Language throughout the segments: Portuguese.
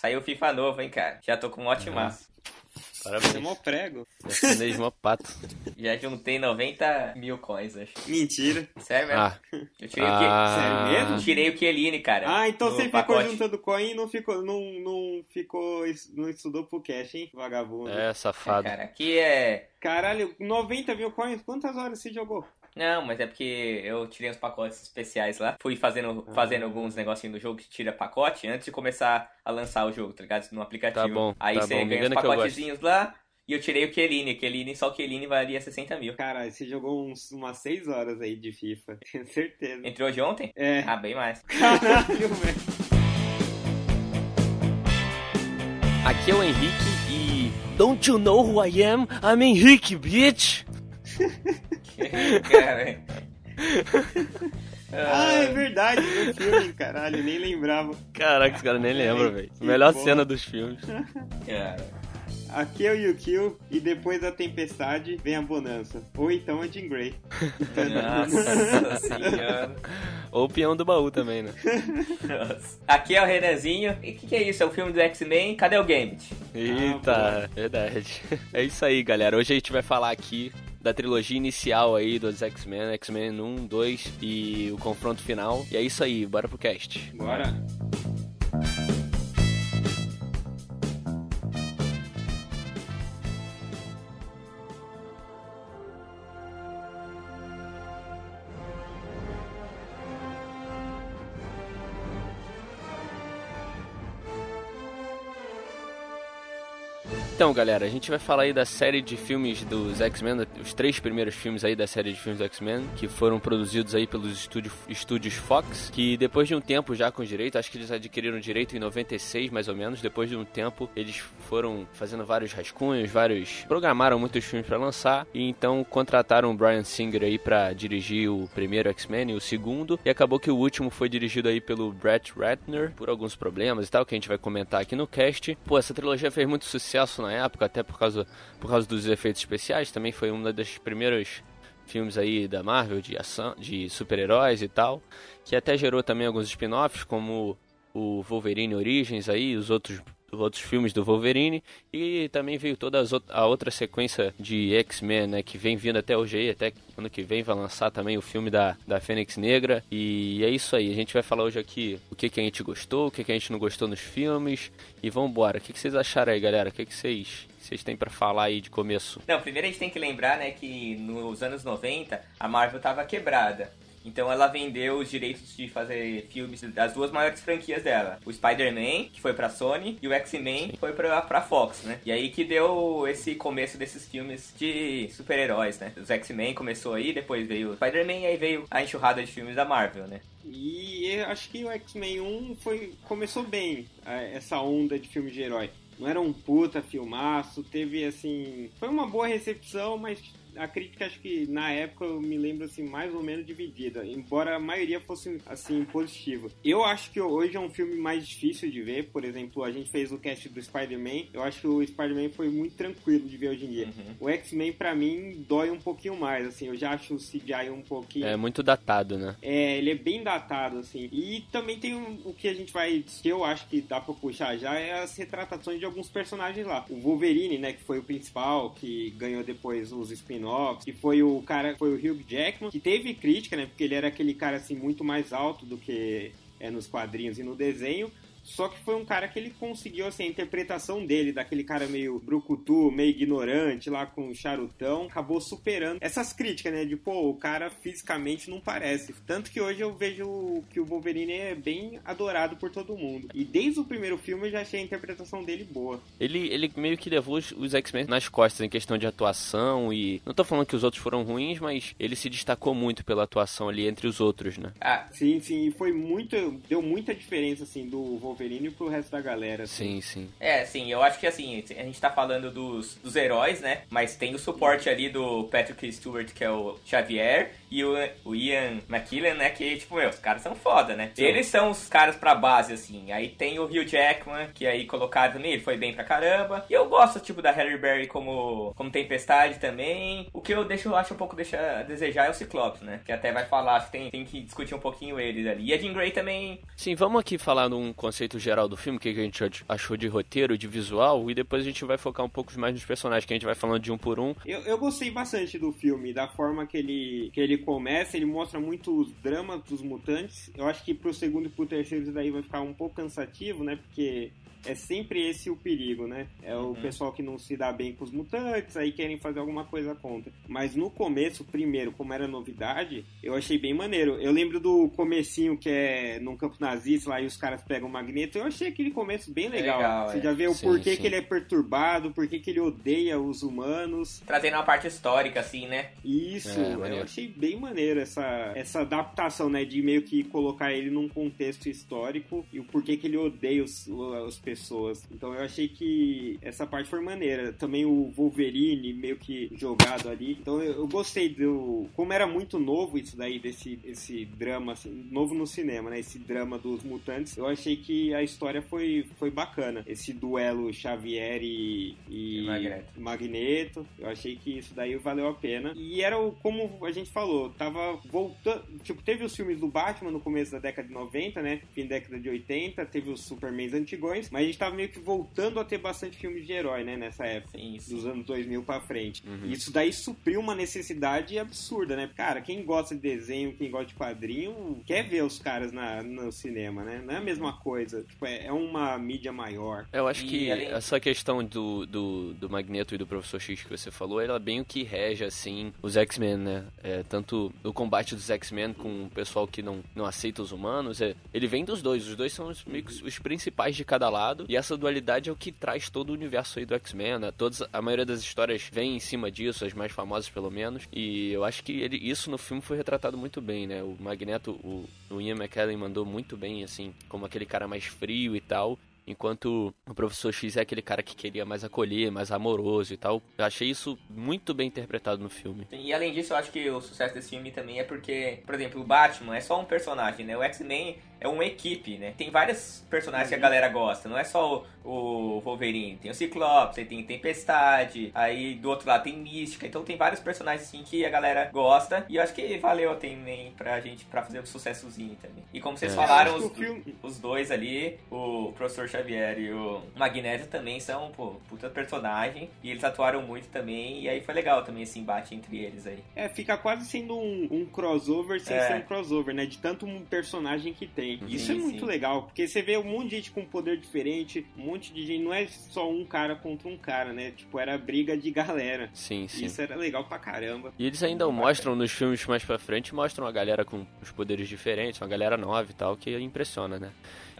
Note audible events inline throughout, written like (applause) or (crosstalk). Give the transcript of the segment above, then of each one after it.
Saiu FIFA novo, hein, cara. Já tô com um ótimo massa. Parabéns. Você é mó prego. Japonês mó pato. Já juntei 90 mil coins, acho. Mentira. Sério mesmo? Ah, Eu tirei o ah, Sério mesmo? que... Tirei o Kieline, cara. Ah, então você ficou pacote. juntando coin e não ficou, não, não ficou, não estudou pro cash, hein, vagabundo. É, É, safado. cara, aqui é... Caralho, 90 mil coins, quantas horas você jogou? Não, mas é porque eu tirei uns pacotes especiais lá. Fui fazendo, Ah. fazendo alguns negocinhos do jogo que tira pacote antes de começar a lançar o jogo, tá ligado? No aplicativo. Tá bom, Aí tá você bom, ganha gosto. pacotezinhos lá. E eu tirei o Kieline. Kieline, só o Kieline valia 60 mil. Cara, você jogou uns, umas 6 horas aí de FIFA, (laughs) tenho certeza. Entre hoje e ontem? É. Ah, bem mais. Caralho, (laughs) velho. Aqui é o Henrique e. Don't you know who I am? I'm Henrique, bitch! (laughs) cara, (laughs) Ah, é verdade, no filme, caralho, nem lembrava. Caraca, esse cara nem lembra, velho. Melhor bom. cena dos filmes. cara. Aqui é o Yukio e depois da tempestade vem a bonança. Ou então a Jean Grey. Nossa senhora. Ou o peão do baú também, né? Nossa. Aqui é o Renanzinho. E o que, que é isso? É o filme do X-Men? Cadê o Gambit? Eita, verdade. É isso aí, galera. Hoje a gente vai falar aqui da trilogia inicial aí dos X-Men, X-Men 1, 2 e o confronto final. E é isso aí, bora pro cast. Bora. Então, galera, a gente vai falar aí da série de filmes dos X-Men, os três primeiros filmes aí da série de filmes do X-Men, que foram produzidos aí pelos estúdio, estúdios Fox, que depois de um tempo já com direito, acho que eles adquiriram direito em 96 mais ou menos, depois de um tempo eles foram fazendo vários rascunhos, vários programaram muitos filmes para lançar e então contrataram o Brian Singer aí para dirigir o primeiro X-Men e o segundo, e acabou que o último foi dirigido aí pelo Brett Ratner por alguns problemas e tal que a gente vai comentar aqui no cast. Pô, essa trilogia fez muito sucesso na época, até por causa por causa dos efeitos especiais, também foi uma das primeiras filmes aí da Marvel de ação, de super-heróis e tal, que até gerou também alguns spin-offs como o Wolverine Origins aí, os outros outros filmes do Wolverine. E também veio toda a outra sequência de X-Men, né, que vem vindo até hoje aí, até ano que vem vai lançar também o filme da, da Fênix Negra. E é isso aí, a gente vai falar hoje aqui o que, que a gente gostou, o que, que a gente não gostou nos filmes. E vambora, o que, que vocês acharam aí galera, o que, que vocês, vocês têm pra falar aí de começo? Não, primeiro a gente tem que lembrar, né, que nos anos 90 a Marvel tava quebrada. Então ela vendeu os direitos de fazer filmes das duas maiores franquias dela. O Spider-Man, que foi pra Sony, e o X-Men, que foi pra, pra Fox, né? E aí que deu esse começo desses filmes de super-heróis, né? Os X-Men começou aí, depois veio o Spider-Man, e aí veio a enxurrada de filmes da Marvel, né? E acho que o X-Men 1 foi, começou bem essa onda de filme de herói. Não era um puta filmaço, teve assim. Foi uma boa recepção, mas a crítica acho que na época eu me lembro assim mais ou menos dividida, embora a maioria fosse assim positiva. Eu acho que hoje é um filme mais difícil de ver, por exemplo, a gente fez o cast do Spider-Man, eu acho que o Spider-Man foi muito tranquilo de ver hoje em dia. Uhum. O X-Men pra mim dói um pouquinho mais, assim, eu já acho o CGI um pouquinho É muito datado, né? é, ele é bem datado, assim. E também tem um- o que a gente vai. que eu acho que dá pra puxar já é as retratações de alguns personagens lá. O Wolverine, né, que foi o principal, que ganhou depois os spin-offs, que foi o cara, foi o Hugh Jackman, que teve crítica, né, porque ele era aquele cara, assim, muito mais alto do que é nos quadrinhos e no desenho. Só que foi um cara que ele conseguiu, assim, a interpretação dele, daquele cara meio brucutu, meio ignorante, lá com um charutão, acabou superando essas críticas, né? De, pô, o cara fisicamente não parece. Tanto que hoje eu vejo que o Wolverine é bem adorado por todo mundo. E desde o primeiro filme eu já achei a interpretação dele boa. Ele, ele meio que levou os, os X-Men nas costas em questão de atuação e. Não tô falando que os outros foram ruins, mas ele se destacou muito pela atuação ali entre os outros, né? Ah, Sim, sim, e foi muito. Deu muita diferença, assim, do Wolverine pro resto da galera. assim. Sim, sim. É, sim, eu acho que assim, a gente tá falando dos, dos heróis, né? Mas tem o suporte ali do Patrick Stewart, que é o Xavier, e o, o Ian McKellen, né? Que, tipo, meu, os caras são foda, né? Sim. Eles são os caras pra base, assim. Aí tem o Hugh Jackman, que aí colocado também, ele foi bem pra caramba. E eu gosto, tipo, da Harry Berry como, como Tempestade também. O que eu deixo, eu acho um pouco deixa a desejar é o Ciclopes, né? Que até vai falar, que tem, tem que discutir um pouquinho eles ali. E a Jean Grey também. Sim, vamos aqui falar num conceito geral do filme, o que a gente achou de roteiro, de visual, e depois a gente vai focar um pouco mais nos personagens, que a gente vai falando de um por um. Eu, eu gostei bastante do filme, da forma que ele, que ele começa, ele mostra muito os dramas dos mutantes. Eu acho que pro segundo e pro terceiro isso daí vai ficar um pouco cansativo, né? Porque é sempre esse o perigo, né? É o uhum. pessoal que não se dá bem com os mutantes, aí querem fazer alguma coisa contra. Mas no começo, primeiro, como era novidade, eu achei bem maneiro. Eu lembro do comecinho que é num campo nazista lá e os caras pegam o magneto. Eu achei aquele começo bem legal. legal Você é. já vê o sim, porquê sim. que ele é perturbado, porquê que ele odeia os humanos. Trazendo uma parte histórica, assim, né? Isso, é, eu achei bem maneiro essa, essa adaptação, né? De meio que colocar ele num contexto histórico e o porquê que ele odeia os, os pessoas. Então eu achei que essa parte foi maneira. Também o Wolverine meio que jogado ali. Então eu, eu gostei do. Como era muito novo isso daí, desse esse drama, assim, novo no cinema, né? Esse drama dos mutantes. Eu achei que a história foi, foi bacana. Esse duelo Xavier e, e, Magneto. Magneto. Eu achei que isso daí valeu a pena. E era o, como a gente falou, tava voltando. Tipo, teve os filmes do Batman no começo da década de 90, né? Fim da década de 80, teve os Supermans antigões, mas mas a gente tava meio que voltando a ter bastante filmes de herói, né, nessa época. Sim, sim. Dos anos 2000 pra frente. Uhum. E isso daí supriu uma necessidade absurda, né? Cara, quem gosta de desenho, quem gosta de quadrinho, quer ver os caras na, no cinema, né? Não é a mesma coisa. Tipo, é, é uma mídia maior. Eu acho e que além... essa questão do, do, do Magneto e do Professor X que você falou, ela é bem o que rege, assim, os X-Men, né? É, tanto o combate dos X-Men com o pessoal que não, não aceita os humanos, é, ele vem dos dois. Os dois são os, os principais de cada lado lado. E essa dualidade é o que traz todo o universo aí do X-Men, né? Todas, a maioria das histórias vem em cima disso, as mais famosas pelo menos. E eu acho que ele, isso no filme foi retratado muito bem, né? O Magneto, o, o Ian McKellen mandou muito bem, assim, como aquele cara mais frio e tal. Enquanto o professor X é aquele cara que queria mais acolher, mais amoroso e tal. Eu achei isso muito bem interpretado no filme. E além disso, eu acho que o sucesso desse filme também é porque, por exemplo, o Batman é só um personagem, né? O X-Men é uma equipe, né? Tem vários personagens uhum. que a uhum. galera gosta, não é só o, o Wolverine. Tem o Ciclope, tem Tempestade, aí do outro lado tem Mística. Então tem vários personagens assim que a galera gosta. E eu acho que valeu também pra gente pra fazer um sucessozinho também. E como vocês é. falaram, os, os, dois ali, o Professor Xavier e o Magneto também são, pô, puta personagem. E eles atuaram muito também. E aí foi legal também esse embate entre eles aí. É, fica quase sendo um, um crossover sem é. ser um crossover, né? De tanto um personagem que tem. Isso sim, é muito sim. legal, porque você vê um monte de gente com poder diferente, um monte de gente. Não é só um cara contra um cara, né? Tipo, era briga de galera. Sim, sim. Isso era legal pra caramba. E eles ainda mostram nos filmes mais pra frente, mostram a galera com os poderes diferentes, uma galera nova e tal, que impressiona, né?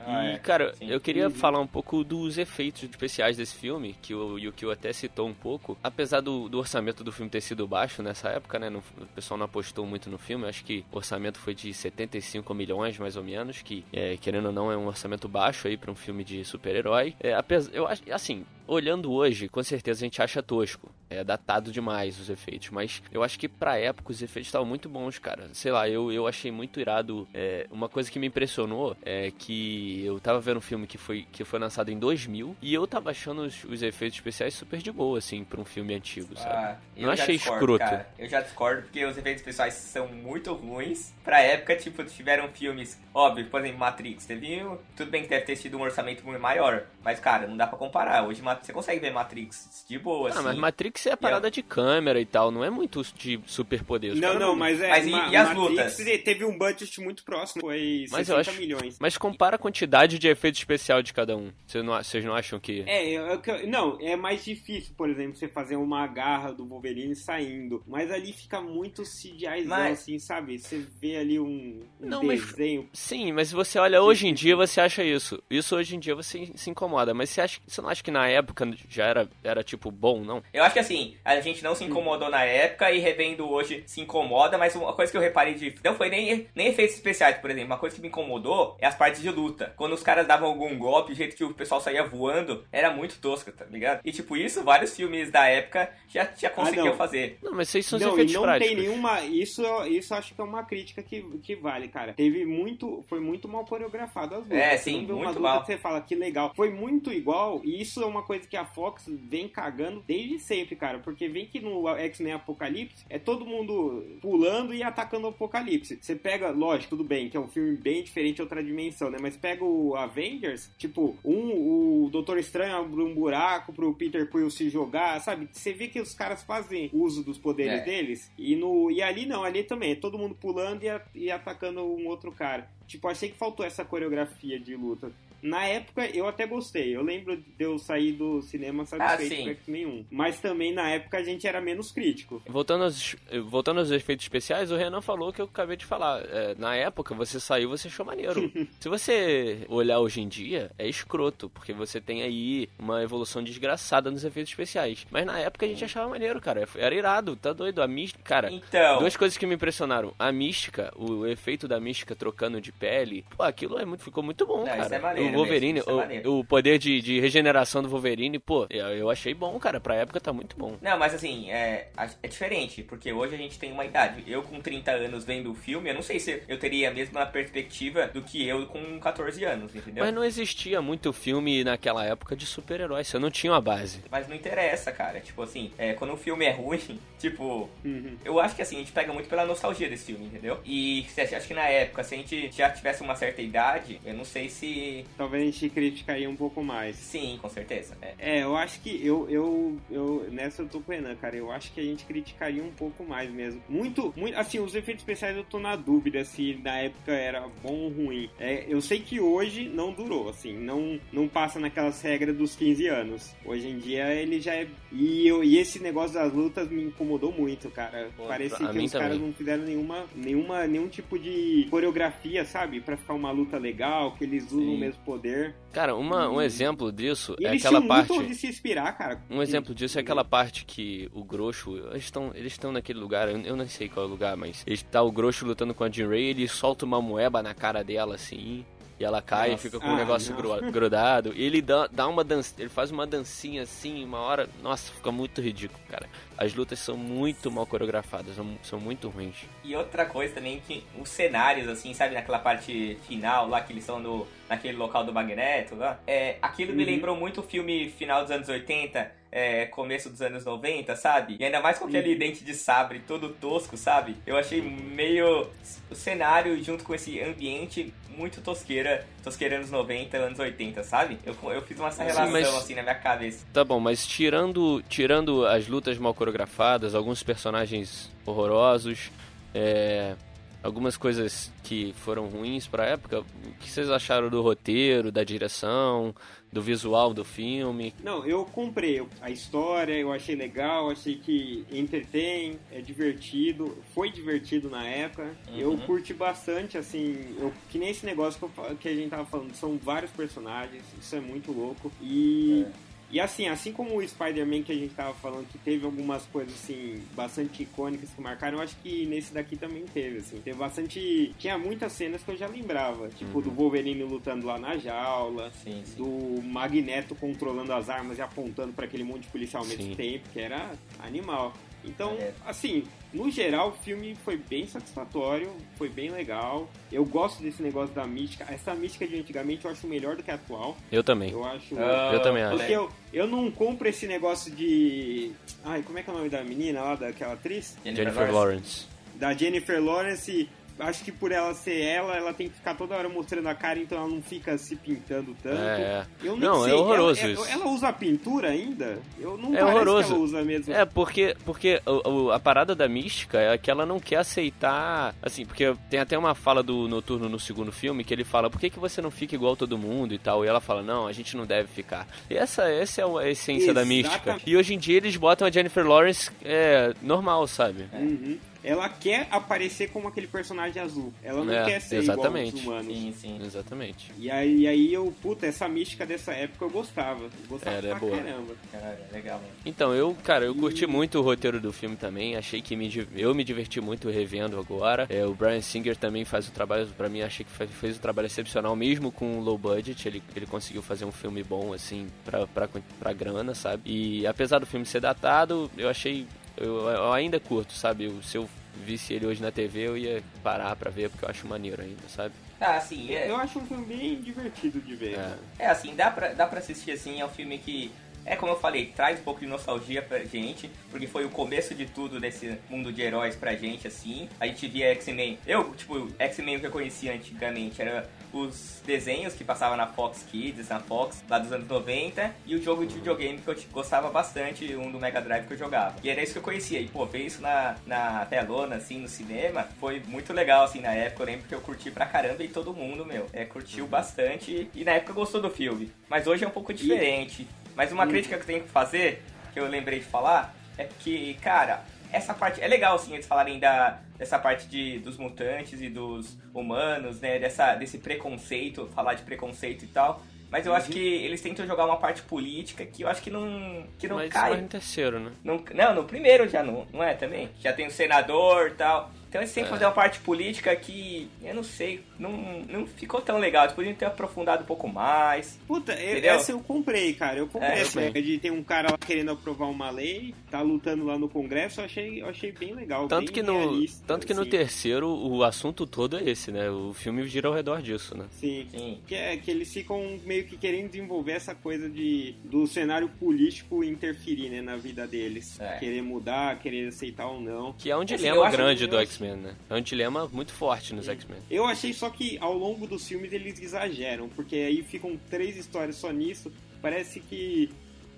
Ah, e, é. cara, Sim. eu queria falar um pouco dos efeitos especiais desse filme, que o Yukio até citou um pouco. Apesar do, do, orçamento do filme ter sido baixo nessa época, né? No, o pessoal não apostou muito no filme. Acho que o orçamento foi de 75 milhões, mais ou menos, que, é, querendo ou não, é um orçamento baixo aí para um filme de super-herói. É, apesar, eu acho, assim, olhando hoje, com certeza a gente acha tosco. É datado demais os efeitos. Mas eu acho que pra época os efeitos estavam muito bons, cara. Sei lá, eu, eu achei muito irado. É, uma coisa que me impressionou é que eu tava vendo um filme que foi, que foi lançado em 2000 e eu tava achando os, os efeitos especiais super de boa, assim, pra um filme antigo, sabe? Ah, Não achei discordo, escroto. Cara. Eu já discordo porque os efeitos especiais são muito ruins. Pra época, tipo, tiveram filmes, óbvio, por exemplo, Matrix. Teve. Tudo bem que deve ter sido um orçamento muito maior. Mas, cara, não dá pra comparar. Hoje você consegue ver Matrix de boa, ah, assim. mas Matrix é a parada é... de câmera e tal, não é muito de superpoder. Não, não, mas é. Mas e, e as lutas? teve um budget muito próximo, foi mas 60 acho, milhões. Mas compara a quantidade de efeito especial de cada um. Vocês não, vocês não acham que. É, eu, não, é mais difícil, por exemplo, você fazer uma garra do Wolverine saindo. Mas ali fica muito CGI, mas... assim, sabe? Você vê ali um, um não, desenho. Mas, sim, mas se você olha hoje em dia, você acha isso. Isso hoje em dia você se incomoda. Mas você, acha, você não acha que na época época já era, era tipo bom, não? Eu acho que assim, a gente não se incomodou na época e revendo hoje se incomoda, mas uma coisa que eu reparei de. Não foi nem, nem efeitos especiais, por exemplo. Uma coisa que me incomodou é as partes de luta. Quando os caras davam algum golpe, o jeito que o pessoal saía voando, era muito tosco, tá ligado? E tipo, isso vários filmes da época já, já Ah, conseguiam não. fazer. Não, mas isso são Não, efeitos não práticos. tem nenhuma. Isso, isso acho que é uma crítica que, que vale, cara. Teve muito. Foi muito mal coreografado as lutas. É, Você sim, muito luta mal. que você fala que legal. Foi muito igual. E isso é uma coisa que a Fox vem cagando desde sempre, cara. Porque vem que no X-Men Apocalipse é todo mundo pulando e atacando o Apocalipse. Você pega, lógico, tudo bem, que é um filme bem diferente, outra dimensão, né? Mas pega o Avengers, tipo, um, o Doutor Estranho abre um buraco pro Peter Quill se jogar, sabe? Você vê que os caras fazem uso dos poderes É. deles. E, no, e ali não, ali também, é todo mundo pulando e, a- e atacando um outro cara. Tipo, achei que faltou essa coreografia de luta. Na época, eu até gostei. Eu lembro de eu sair do cinema satisfeito Ah, com X-Men 1. Mas também, na época, a gente era menos crítico. Voltando aos, voltando aos efeitos especiais, o Renan falou que eu acabei de falar. É, na época, você saiu, você achou maneiro. (laughs) Se você olhar hoje em dia, é escroto, porque você tem aí uma evolução desgraçada nos efeitos especiais. Mas na época a gente achava maneiro, cara. Era irado, tá doido. A mística. Cara, Então. duas coisas que me impressionaram. A mística, o efeito da mística trocando de pele. Pô, aquilo é muito, ficou muito bom, Não, cara. isso é maneiro o Wolverine, mesmo, isso é o- o, poder de, de regeneração do Wolverine, pô, eu, eu achei bom, cara. Pra época tá muito bom. Não, mas assim, é, é diferente, porque hoje a gente tem uma idade. Eu com 30 anos vendo o filme, eu não sei se eu teria a mesma perspectiva do que eu com 14 anos, entendeu? Mas não existia muito filme naquela época de super-heróis, você não tinha uma base. Mas não interessa, cara. Tipo assim, é, quando um filme é ruim, (laughs) tipo, Uhum. eu acho que assim, a gente pega muito pela nostalgia desse filme, entendeu? E acho que na época, se a gente já tivesse uma certa idade, eu não sei se. Talvez a gente criticaria um pouco mais. Sim, com certeza. É. É, eu acho que eu, eu, eu nessa eu tô com o Renan, cara. Eu acho que a gente criticaria um pouco mais mesmo. Muito, muito, assim, os efeitos especiais eu tô na dúvida se na época era bom ou ruim. É, eu sei que hoje não durou, assim, não, não passa naquelas regras dos 15 anos. Hoje em dia ele já é. E, eu, e esse negócio das lutas me incomodou muito, cara. Pô, Parecia a que os caras não fizeram nenhuma, nenhuma, nenhum tipo de coreografia, sabe? Pra ficar uma luta legal, que eles usam Sim. mesmo poder. Cara, uma, um exemplo disso E é eles aquela parte. muito onde se inspirar, cara. Um exemplo disso é aquela parte que o Grosso, eles estão eles estão naquele lugar, eu, eu não sei qual é o lugar, mas ele tá o Grosso lutando com a Jean Ray, ele solta uma moeba na cara dela assim, e ela cai Nossa. e fica com o Ah, negócio não. (laughs) grudado. E ele dá, dá uma dança, ele faz uma dancinha assim, uma hora, nossa, fica muito ridículo, cara. As lutas são muito mal coreografadas, são, são muito ruins. E outra coisa também que os cenários, assim, sabe, naquela parte final lá que eles são no, naquele local do Magneto lá, é, aquilo me Uhum. lembrou muito o filme final dos anos 80, é, começo dos anos 90, sabe? E ainda mais com aquele Uhum. dente de sabre todo tosco, sabe? Eu achei meio o cenário junto com esse ambiente muito tosqueira, tosqueira anos 90, anos 80, sabe? Eu, eu fiz uma essa Sim, relação mas- assim na minha cabeça. Tá bom, mas tirando, tirando as lutas mal coreografadas, alguns personagens horrorosos, é, algumas coisas que foram ruins pra época, o que vocês acharam do roteiro, da direção, do visual do filme? Não, eu comprei a história, eu achei legal, achei que entretém, é divertido, foi divertido na época. Eu Uhum. curti bastante, assim, eu, que nem esse negócio que, eu que a gente tava falando, são vários personagens, isso é muito louco. E. E assim, assim como o Spider-Man que a gente tava falando, que teve algumas coisas assim, bastante icônicas que marcaram, eu acho que nesse daqui também teve, assim. Teve bastante. Tinha muitas cenas que eu já lembrava. Tipo, Uhum. do Wolverine lutando lá na jaula, Sim, sim. do Magneto controlando as armas e apontando para aquele monte de policial ao mesmo tempo, que era animal. Então, É. assim, no geral, o filme foi bem satisfatório, foi bem legal. Eu gosto desse negócio da mística. Essa mística de antigamente eu acho melhor do que a atual. Eu também. Eu acho. Ah, Eu também acho. Porque eu, eu não compro esse negócio de. Ai, como é que é o nome da menina lá, daquela atriz? Jennifer Lawrence. Da Jennifer Lawrence. Acho que por ela ser ela, ela tem que ficar toda hora mostrando a cara, então ela não fica se pintando tanto. É, Eu nem Não, é sei. horroroso ela, isso. Ela, ela usa pintura ainda? Eu não É horroroso. que ela usa mesmo. É, porque, porque o- a parada da mística é que ela não quer aceitar. Assim, porque tem até uma fala do Noturno no segundo filme que ele fala: por que, que você não fica igual todo mundo e tal? E ela fala: não, a gente não deve ficar. E essa, essa é a essência da mística. Exatamente. E hoje em dia eles botam a Jennifer Lawrence é, normal, sabe? Uhum. Ela quer aparecer como aquele personagem azul. Ela não É, quer ser exatamente. igual aos humanos. Sim, sim. Exatamente. E aí, aí eu, puta, essa mística dessa época eu gostava. Eu Gostava Era pra boa. caramba. Cara, é legal, mano. Então, eu, cara, eu curti muito o roteiro do filme também. Achei que me, eu me diverti muito revendo agora. É, o Brian Singer também faz o trabalho, pra mim, achei que fez, fez um trabalho excepcional, mesmo com low budget. Ele, ele conseguiu fazer um filme bom, assim, pra, pra, pra grana, sabe? E apesar do filme ser datado, eu achei. Eu, eu ainda curto, sabe? Eu- se eu visse ele hoje na TV, eu ia parar pra ver, porque eu acho maneiro ainda, sabe? Ah, assim, é, Eu acho um filme bem divertido de ver. É. cara. É assim, dá pra, dá pra assistir assim, é um filme que, é como eu falei, traz um pouco de nostalgia pra gente, porque foi o começo de tudo desse mundo de heróis pra gente, assim. A gente via X-Men, eu, tipo, X-Men que eu conhecia antigamente era os desenhos que passavam na Fox Kids, na Fox, lá dos anos 90, e o jogo de videogame que eu gostava bastante, um do Mega Drive que eu jogava. E era isso que eu conhecia, e pô, ver isso na, na telona, assim, no cinema, foi muito legal, assim, na época, eu lembro que eu curti pra caramba e todo mundo, meu, é, curtiu bastante, e na época gostou do filme. Mas hoje é um pouco diferente. Mas uma crítica que eu tenho que fazer, que eu lembrei de falar, é que, cara, essa parte. É legal, sim, eles falarem da, dessa parte de, dos mutantes e dos humanos, né? Dessa, desse preconceito, falar de preconceito e tal. Mas eu acho que eles tentam jogar uma parte política que eu acho que não. que não Mas, cai. mas no terceiro, né? Não, não, no primeiro já não, não é também? Já tem o senador e tal. Então eles têm que É. fazer uma parte política que, eu não sei, não, não ficou tão legal. Eles poderiam ter aprofundado um pouco mais. Puta, eu- essa eu comprei, cara. Eu comprei É, essa de ter um cara lá querendo aprovar uma lei, tá lutando lá no Congresso, eu achei, eu achei bem legal. Tanto bem que, no, tanto que no assim. terceiro o assunto todo é esse, né? O filme gira ao redor disso, né? Sim. Sim. Que, é, que eles ficam meio que querendo desenvolver essa coisa de do cenário político interferir né, na vida deles. É. Querer mudar, querer aceitar ou não. Que é um Assim, dilema grande do X-Men, né? É um dilema muito forte nos X-Men. Eu achei só que ao longo dos filmes eles exageram, porque aí ficam três histórias só nisso. Parece que.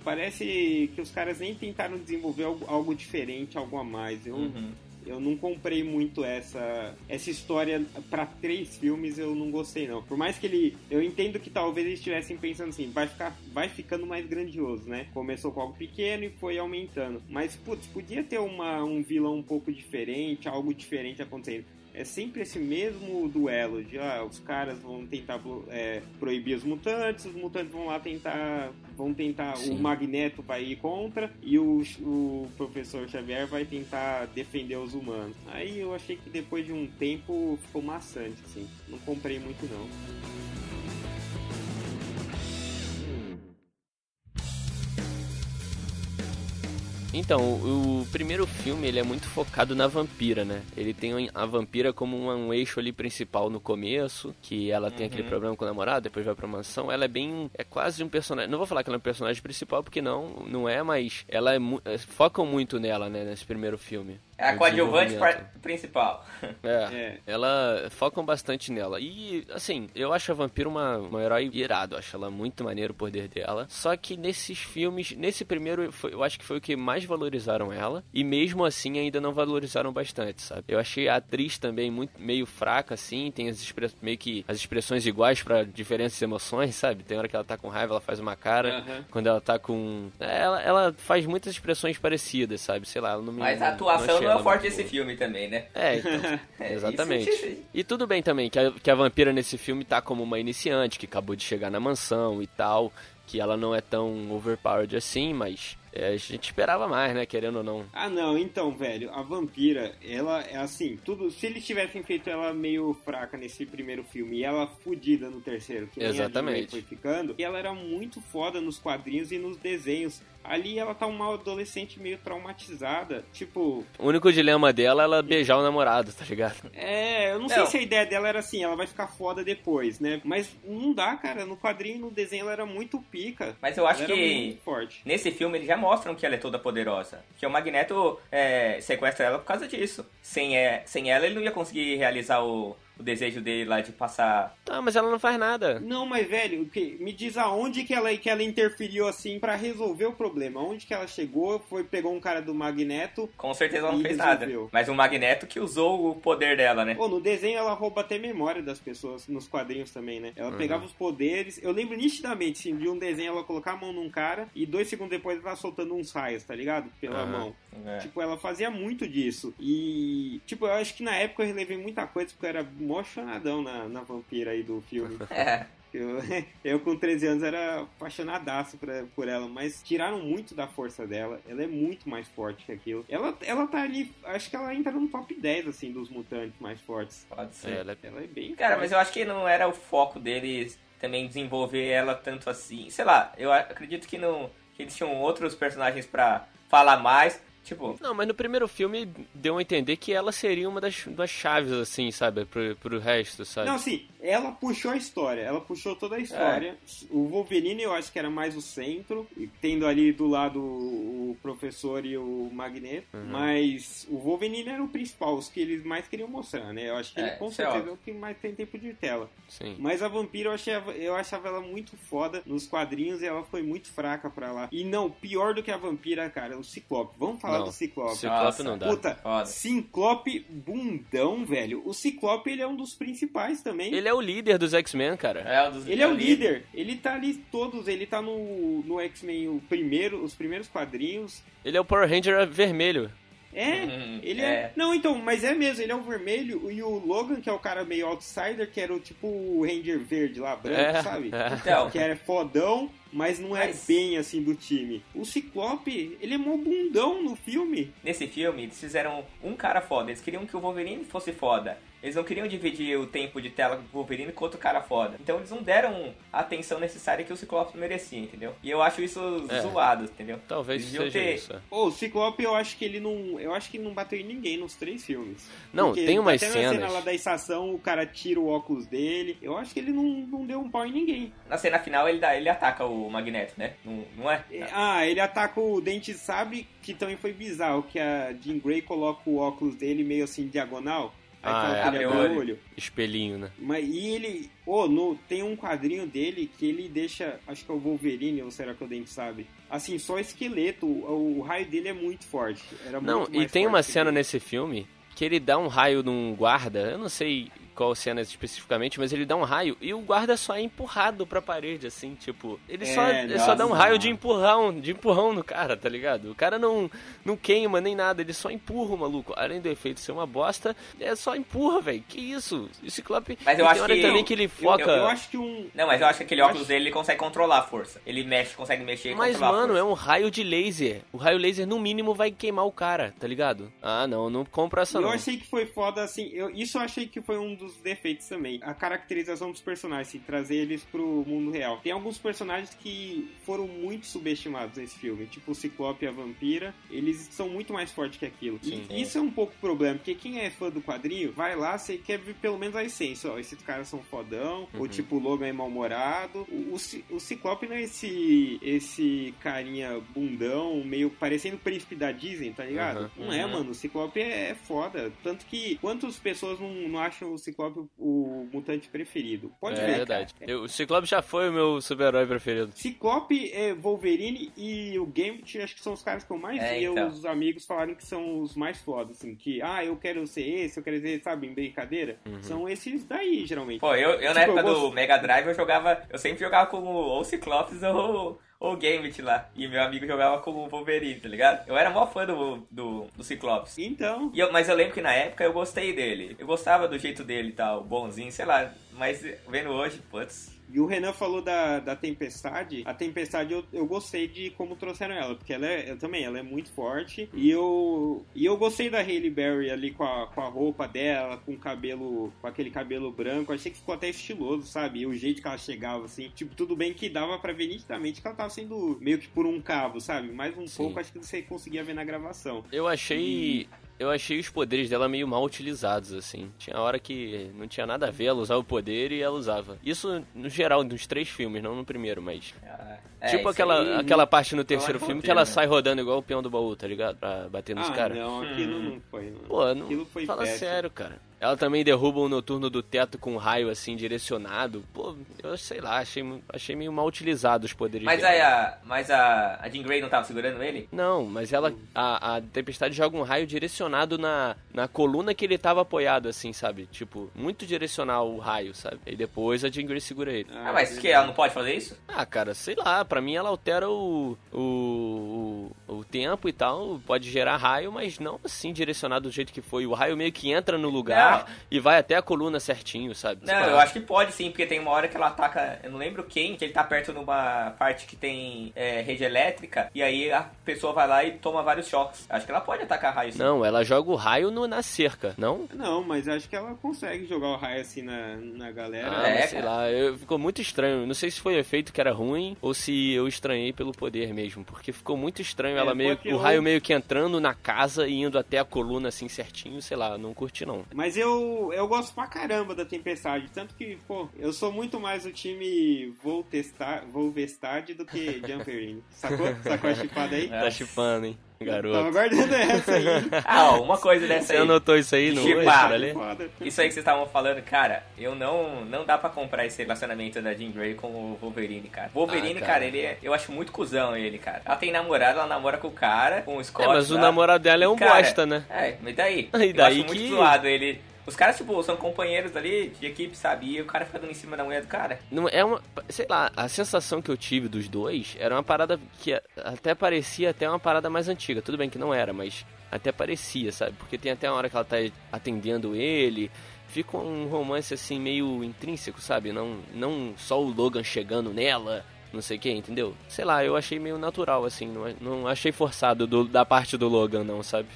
Parece que os caras nem tentaram desenvolver algo, algo diferente, algo a mais. Eu, Uhum. eu não comprei muito essa essa história pra três filmes, eu não gostei não. Por mais que ele, eu entendo que talvez eles estivessem pensando assim, vai ficar, vai ficando mais grandioso, né? Começou com algo pequeno e foi aumentando. Mas putz, podia ter uma um vilão um pouco diferente, algo diferente acontecendo. É sempre esse mesmo duelo de ah, os caras vão tentar é, proibir os mutantes, os mutantes vão lá tentar, vão tentar, Sim. o Magneto vai ir contra e o, o professor Xavier vai tentar defender os humanos. Aí eu achei que depois de um tempo ficou maçante, assim. Não comprei muito não. Então, o, o primeiro filme ele é muito focado na vampira, né? Ele tem a vampira como um, um eixo ali principal no começo, que ela tem aquele problema com o namorado, depois vai pra mansão. Ela é bem. É quase um personagem. Não vou falar que ela é um personagem principal, porque não, não é, mas ela é. é, Focam muito nela, né, nesse primeiro filme. É a coadjuvante principal. (laughs) É, É. ela focam bastante nela. E, assim, eu acho a vampira uma, uma herói irado. Eu acho ela muito maneiro o poder dela. Só que nesses filmes, nesse primeiro, foi- eu acho que foi o que mais valorizaram ela. E mesmo assim ainda não valorizaram bastante, sabe? Eu achei a atriz também muito meio fraca, assim. Tem as meio que as expressões iguais pra diferentes emoções, sabe? Tem hora que ela tá com raiva, ela faz uma cara. Aham. Quando ela tá com. Ela, ela faz muitas expressões parecidas, sabe? Sei lá, ela não me. Mas a atuação não é forte muito desse filme também, né? É, (laughs) então. É, Exatamente. isso- E tudo bem também que a, que a vampira nesse filme tá como uma iniciante, que acabou de chegar na mansão e tal, que ela não é tão overpowered assim, mas é, a gente esperava mais, né, querendo ou não. Ah não, então, velho, a vampira, ela é assim, tudo. Se eles tivessem feito ela meio fraca nesse primeiro filme e ela fudida no terceiro, que nem a Exatamente. Disney foi ficando, e ela era muito foda nos quadrinhos e nos desenhos. Ali ela tá uma adolescente meio traumatizada. Tipo, O único dilema dela é ela beijar o namorado, tá ligado? é, eu não, Não. sei se a ideia dela era assim, ela vai ficar foda depois, né? Mas não dá, cara. No quadrinho e no desenho ela era muito pica. Mas eu acho ela era que muito forte. nesse filme eles já mostram que ela é toda poderosa. Que o Magneto é, sequestra ela por causa disso. Sem, é, sem ela ele não ia conseguir realizar o- o desejo dele lá de passar. Tá, mas ela não faz nada. Não, mas velho, que- me diz aonde que ela, que ela interferiu assim pra resolver o problema. Onde que ela chegou, foi, pegou um cara do Magneto. Com certeza ela não fez resolveu. nada. Mas o Magneto que usou o poder dela, né? Pô, no desenho ela rouba até memória das pessoas, nos quadrinhos também, né? Ela Uhum. pegava os poderes. Eu lembro nitidamente, assim, de um desenho ela colocar a mão num cara e dois segundos depois ela soltando uns raios, tá ligado? Pela Aham. mão. É. Tipo, ela fazia muito disso. E, tipo, eu acho que na época eu relevei muita coisa porque eu era mochonadão na, na vampira aí do filme. (laughs) É. Eu, (laughs) eu com 13 anos era apaixonadaço por, por ela, mas tiraram muito da força dela. Ela é muito mais forte que aquilo. Ela, ela tá ali, acho que ela entra no top 10, assim, dos mutantes mais fortes. Pode É, ser. ela é- Ela é bem Cara, forte. mas eu acho que não era o foco deles também desenvolver ela tanto assim. Sei lá, eu acredito que não. Que eles tinham outros personagens pra falar mais. Tipo, Não, mas no primeiro filme deu a entender que ela seria uma das, das chaves, assim, sabe? Pro, pro resto, sabe? Não, assim, ela puxou a história, ela puxou toda a história. O Wolverine eu acho que era mais o centro, e tendo ali do lado o professor e o Magneto, Uhum. mas o Wolverine era o principal, os que eles mais queriam mostrar, né? Eu acho que É, ele com é certeza é o que mais tem tempo de tela. Sim. Mas a Vampira eu achava, eu achava ela muito foda nos quadrinhos e ela foi muito fraca pra lá. E não, pior do que a Vampira, cara, o Ciclope. Vamos falar Não, do Ciclope. Ciclope Nossa, não dá. Puta, Foda. Ciclope bundão, velho. O Ciclope, ele é um dos principais também. Ele é o líder dos X-Men, cara. é dos Ele é o líder. Ele tá ali todos. Ele tá no, no X-Men, o primeiro, os primeiros quadrinhos. Ele é o Power Ranger vermelho. É, Uhum, ele é. é. Não, então, mas é mesmo. Ele é o vermelho. E o Logan, que é o cara meio outsider, que era o tipo o Ranger verde lá, branco, É, sabe? é. Então, Que era fodão, mas não é Mas- bem assim do time. O Ciclope, ele é mó bundão no filme. nesse filme, eles fizeram um cara foda. Eles queriam que o Wolverine fosse foda. Eles não queriam dividir o tempo de tela do Wolverine com outro cara foda. Então eles não deram a atenção necessária que o Ciclope merecia, entendeu? E eu acho isso É. zoado, entendeu? Talvez seja ter- isso. é. Ô, o Ciclope, eu acho que ele não. Eu acho que ele não bateu em ninguém nos três filmes. Não, Porque tem umas até na cena lá da estação, o cara tira o óculos dele. Eu acho que ele não, não deu um pau em ninguém. Na cena final ele, dá, ele ataca o Magneto, né? Não, não é? Ah, ele ataca o Dente Sabre, que também foi bizarro, que a Jean Grey coloca o óculos dele meio assim diagonal. Aí Ah, é. ele Abre o olho. Espelhinho, né? Mas e ele. Ô, no, tem um quadrinho dele que ele deixa. Acho que é o Wolverine, ou será que o Dente Sabe? Assim, só esqueleto. O, o raio dele é muito forte. Era Não, muito e tem uma cena ele. nesse filme que ele dá um raio num guarda, eu não sei qual cena especificamente, mas ele dá um raio e o guarda só é empurrado pra parede, assim, tipo, ele só, É, ele só dá um raio de empurrão, de empurrão no cara, tá ligado? O cara não, não queima nem nada, ele só empurra o maluco. Além do efeito ser uma bosta, é só empurra, velho. Que isso? O Ciclope. Mas eu acho que- também que ele Eu, foca. eu acho que um. Não, mas eu acho que aquele Eu óculos acho- dele ele consegue controlar a força. Ele mexe, consegue mexer e Mas, controlar a mano, força. é um raio de laser. O raio laser, no mínimo, vai queimar o cara, tá ligado? Ah, não, não compra essa Eu não. achei que foi foda, assim, eu, isso eu achei que foi um dos defeitos também. A caracterização dos personagens, assim, trazer eles pro mundo real. Tem alguns personagens que foram muito subestimados nesse filme, tipo o Ciclope e a Vampira, eles são muito mais fortes que aquilo. Sim. e isso é um pouco problema, porque quem é fã do quadrinho, vai lá, você quer ver pelo menos a essência, ó, esses caras são fodão, Uhum. ou tipo o Logan é mal-humorado. O, o, o Ciclope não é esse, esse carinha bundão, meio parecendo o príncipe da Disney, tá ligado? Uhum. Não é, Uhum. mano. O Ciclope é, é foda. Tanto que quantas pessoas não, não acham o Ciclope o mutante preferido? Pode é ver. verdade. cara. Eu- o Ciclope já foi o meu super-herói preferido. Ciclope, é, Wolverine e o Gambit, acho que são os caras que eu mais É, vi então. os amigos falarem que são os mais fodas, assim, que, ah, eu quero ser esse, eu quero ser, sabe, em brincadeira. Uhum. São esses daí, geralmente. Pô, eu, eu na Tipo, época eu do gosto- Mega Drive eu jogava. Eu sempre jogava com o ou Ciclopes ou o Gambit lá. E meu amigo jogava com o Wolverine, tá ligado? Eu era mó fã do, do, do Ciclopes. Então, E eu- mas eu lembro que na época eu gostei dele. Eu gostava do jeito dele e tal, bonzinho, sei lá. Mas vendo hoje, putz. E o Renan falou da, da Tempestade. A Tempestade eu, eu gostei de como trouxeram ela, porque ela é, eu também, ela é muito forte. E eu, e eu gostei da Hailey Berry ali com a, com a roupa dela, com o cabelo, com aquele cabelo branco. Achei que ficou até estiloso, sabe? E o jeito que ela chegava, assim. Tipo, tudo bem que dava pra ver nitidamente que ela tava sendo meio que por um cabo, sabe? Mais um Sim. pouco, acho que você conseguia ver na gravação. Eu achei. Eu achei os poderes dela meio mal utilizados, assim. Tinha hora que não tinha nada a ver, ela usava o poder e ela usava. Isso no geral, nos três filmes, não no primeiro, mas. é, tipo aquela, aí- aquela parte no terceiro filme que ela né? sai rodando igual o peão do baú, tá ligado? Pra bater nos ah, caras. não, aquilo Hum. não foi. Não. Pô, não. Aquilo foi Fala péssimo. sério, cara. Ela também derruba o noturno do teto com um raio assim direcionado. Pô, eu sei lá, achei, achei meio mal utilizado os poderes Mas dela. aí a, mas a, a Jean Grey não tava segurando ele? Não, mas ela. A, a tempestade joga um raio direcionado na, na coluna que ele tava apoiado, assim, sabe? Tipo, muito direcional o raio, sabe? E depois a Jean Grey segura ele. Ah, mas que ela não pode fazer isso? Ah, cara, sei lá, pra mim ela altera o, o, o, o tempo e tal, pode gerar raio, mas não assim direcionado do jeito que foi. O raio meio que entra no lugar e vai até a coluna certinho, sabe? Não, eu acho que pode sim, porque tem uma hora que ela ataca, eu não lembro quem, que ele tá perto numa parte que tem é, rede elétrica, e aí a pessoa vai lá e toma vários choques. Acho que ela pode atacar raio sim. Não, ela joga o raio no, na cerca, não? Não, mas acho que ela consegue jogar o raio assim na, na galera. Ah, É, sei cara. lá, eu, ficou muito estranho. Não sei se foi o efeito que era ruim ou se eu estranhei pelo poder mesmo, porque ficou muito estranho É, ela meio o eu- raio meio que entrando na casa e indo até a coluna assim certinho, sei lá, não curti não. Mas eu, eu gosto pra caramba da Tempestade. Tanto que, pô, eu sou muito mais o time Voltestad, Volvestad do que (laughs) Jumperine. Sacou? Sacou a chipada aí? Tá chipando, hein, Tava garoto. guardando essa aí. (laughs) Ah, uma coisa dessa Você aí. anotou isso aí no ali? Foda. Isso aí que vocês estavam falando, cara, eu não não dá pra comprar esse relacionamento da Jean Grey com o Wolverine, cara. Wolverine, Ah, cara. cara. ele é, eu acho muito cuzão ele, cara. Ela tem namorado, ela namora com o cara, com o Scott. É, mas o lá. namorado dela é um Cara, bosta, né? É, mas daí? (laughs) E eu daí acho muito que- zoado ele. Os caras, tipo, são companheiros ali de equipe, sabe? E o cara fica dando em cima da mulher do cara. Não é uma, sei lá, a sensação que eu tive dos dois era uma parada que até parecia até uma parada mais antiga. Tudo bem que não era, mas até parecia, sabe? Porque tem até uma hora que ela tá atendendo ele, fica um romance assim meio intrínseco, sabe? Não não só o Logan chegando nela, não sei o que, entendeu? Sei lá, eu achei meio natural assim, não, não achei forçado do- da parte do Logan não, sabe?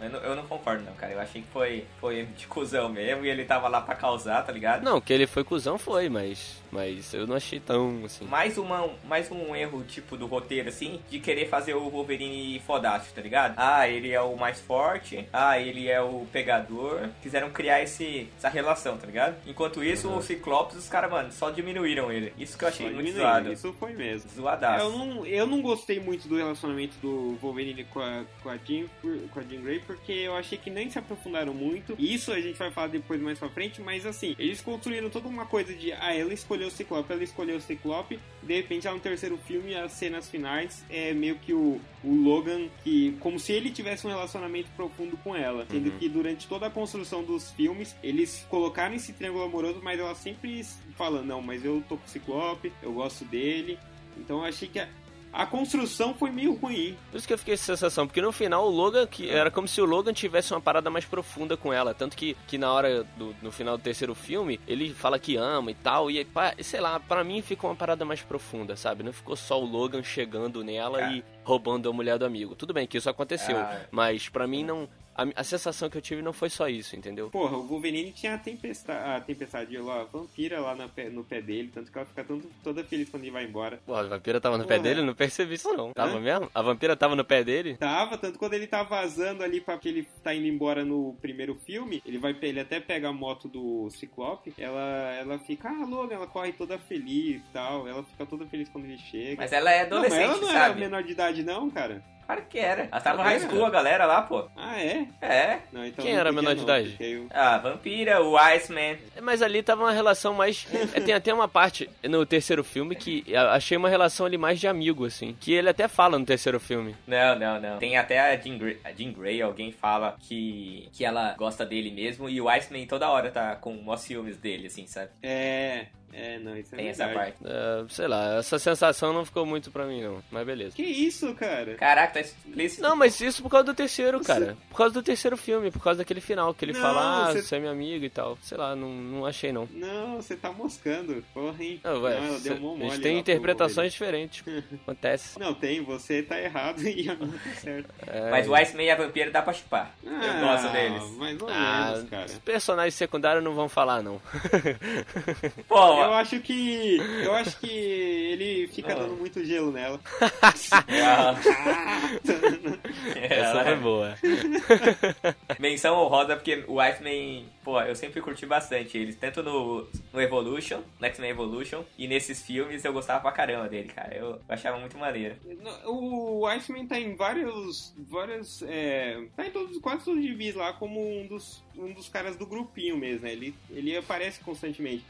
Eu, não, eu não concordo, não, cara. Eu achei que foi, foi de cuzão mesmo e ele tava lá pra causar, tá ligado? Não, que ele foi cuzão foi, mas mas eu não achei tão assim. Mais, uma, mais um erro, tipo, do roteiro, assim, de querer fazer o Wolverine fodástico, tá ligado? Ah, ele é o mais forte, ah, ele é o pegador. Quiseram criar esse, essa relação, tá ligado? Enquanto isso, o Ciclopes, os caras, mano, só diminuíram ele. Isso que eu achei Só muito zoado. Isso foi mesmo. Zoadaço. Eu não, eu não gostei muito do relacionamento do Wolverine com a, com a, Jean, com a Jean Grey, porque eu achei que nem se aprofundaram muito. Isso a gente vai falar depois mais pra frente, mas assim, eles construíram toda uma coisa de, ah, ela escolheu o Ciclope, ela escolheu o Ciclope, de repente já no terceiro filme, as cenas finais, é meio que o, o Logan, que como se ele tivesse um relacionamento profundo com ela, sendo que durante toda a construção dos filmes, eles colocaram esse triângulo amoroso, mas ela sempre fala, não, mas eu tô com o Ciclope, eu gosto dele, então eu achei que a, a construção foi meio ruim. Por isso que eu fiquei com essa sensação, porque no final o Logan, que era como se o Logan tivesse uma parada mais profunda com ela. Tanto que, que na hora do no final do terceiro filme, ele fala que ama e tal. E sei lá, pra mim ficou uma parada mais profunda, sabe? Não ficou só o Logan chegando nela Cara. e roubando a mulher do amigo. Tudo bem que isso aconteceu, Ah. mas pra mim não. A, a sensação que eu tive não foi só isso, entendeu? Porra, o Wolverine tinha a tempestade, a tempestade lá, a vampira lá no pé, no pé dele, tanto que ela fica tanto, toda feliz quando ele vai embora. Pô, a vampira tava no pé Porra. dele? Não percebi isso não. Tava Hã? mesmo? A vampira tava no pé dele? Tava, tanto quando ele tá vazando ali pra que ele tá indo embora no primeiro filme, ele vai ele até pega a moto do Ciclope, ela, ela fica, ah, Logan, ela corre toda feliz e tal, ela fica toda feliz quando ele chega. Mas ela é não, mas adolescente, ela não era sabe? menor de idade não, cara. Claro que era. Ela tava no high school, a galera lá, pô. Ah, é? É. Não, então Quem não era menor de idade? eu- A vampira, o Iceman. Mas ali tava uma relação mais. é, (laughs) Tem até uma parte no terceiro filme que eu achei uma relação ali mais de amigo, assim. Que ele até fala no terceiro filme. Não, não, não. Tem até a Jean Grey, a Jean Grey alguém fala que, que ela gosta dele mesmo e o Iceman toda hora tá com mó ciúmes dele, assim, sabe? É, é, não, isso é Tem essa parte. É, sei lá, essa sensação não ficou muito pra mim, não. Mas beleza. Que isso, cara? Caraca, tá explícito. Não, mas isso por causa do terceiro, cara. Por causa do terceiro filme, por causa daquele final, que ele Não, fala, ah, você- você é meu amigo e tal. Sei lá, não, não achei não. Não, você tá moscando. Porra, hein? Não, ela deu cê- mó a gente tem interpretações diferentes. Acontece. (laughs) Não, tem, você tá errado (laughs) e a minha tá certo. É, Mas o Iceman e a vampira dá pra chupar. Eu gosto deles. Mais ou ah, menos, cara. os personagens secundários não vão falar, não. (laughs) Pô, Eu acho que. Eu acho que ele fica Ah. dando muito gelo nela. (laughs) ela, Essa é boa. (laughs) menção honrosa porque o Iceman, pô, eu sempre curti bastante eles, tanto no, no Evolution, no X-Men Evolution, e nesses filmes eu gostava pra caramba dele, cara. Eu, eu achava muito maneiro. O Iceman tá em vários. vários é, tá em todos, quase todos os divis lá como um dos, um dos caras do grupinho mesmo, né? Ele, ele aparece constantemente.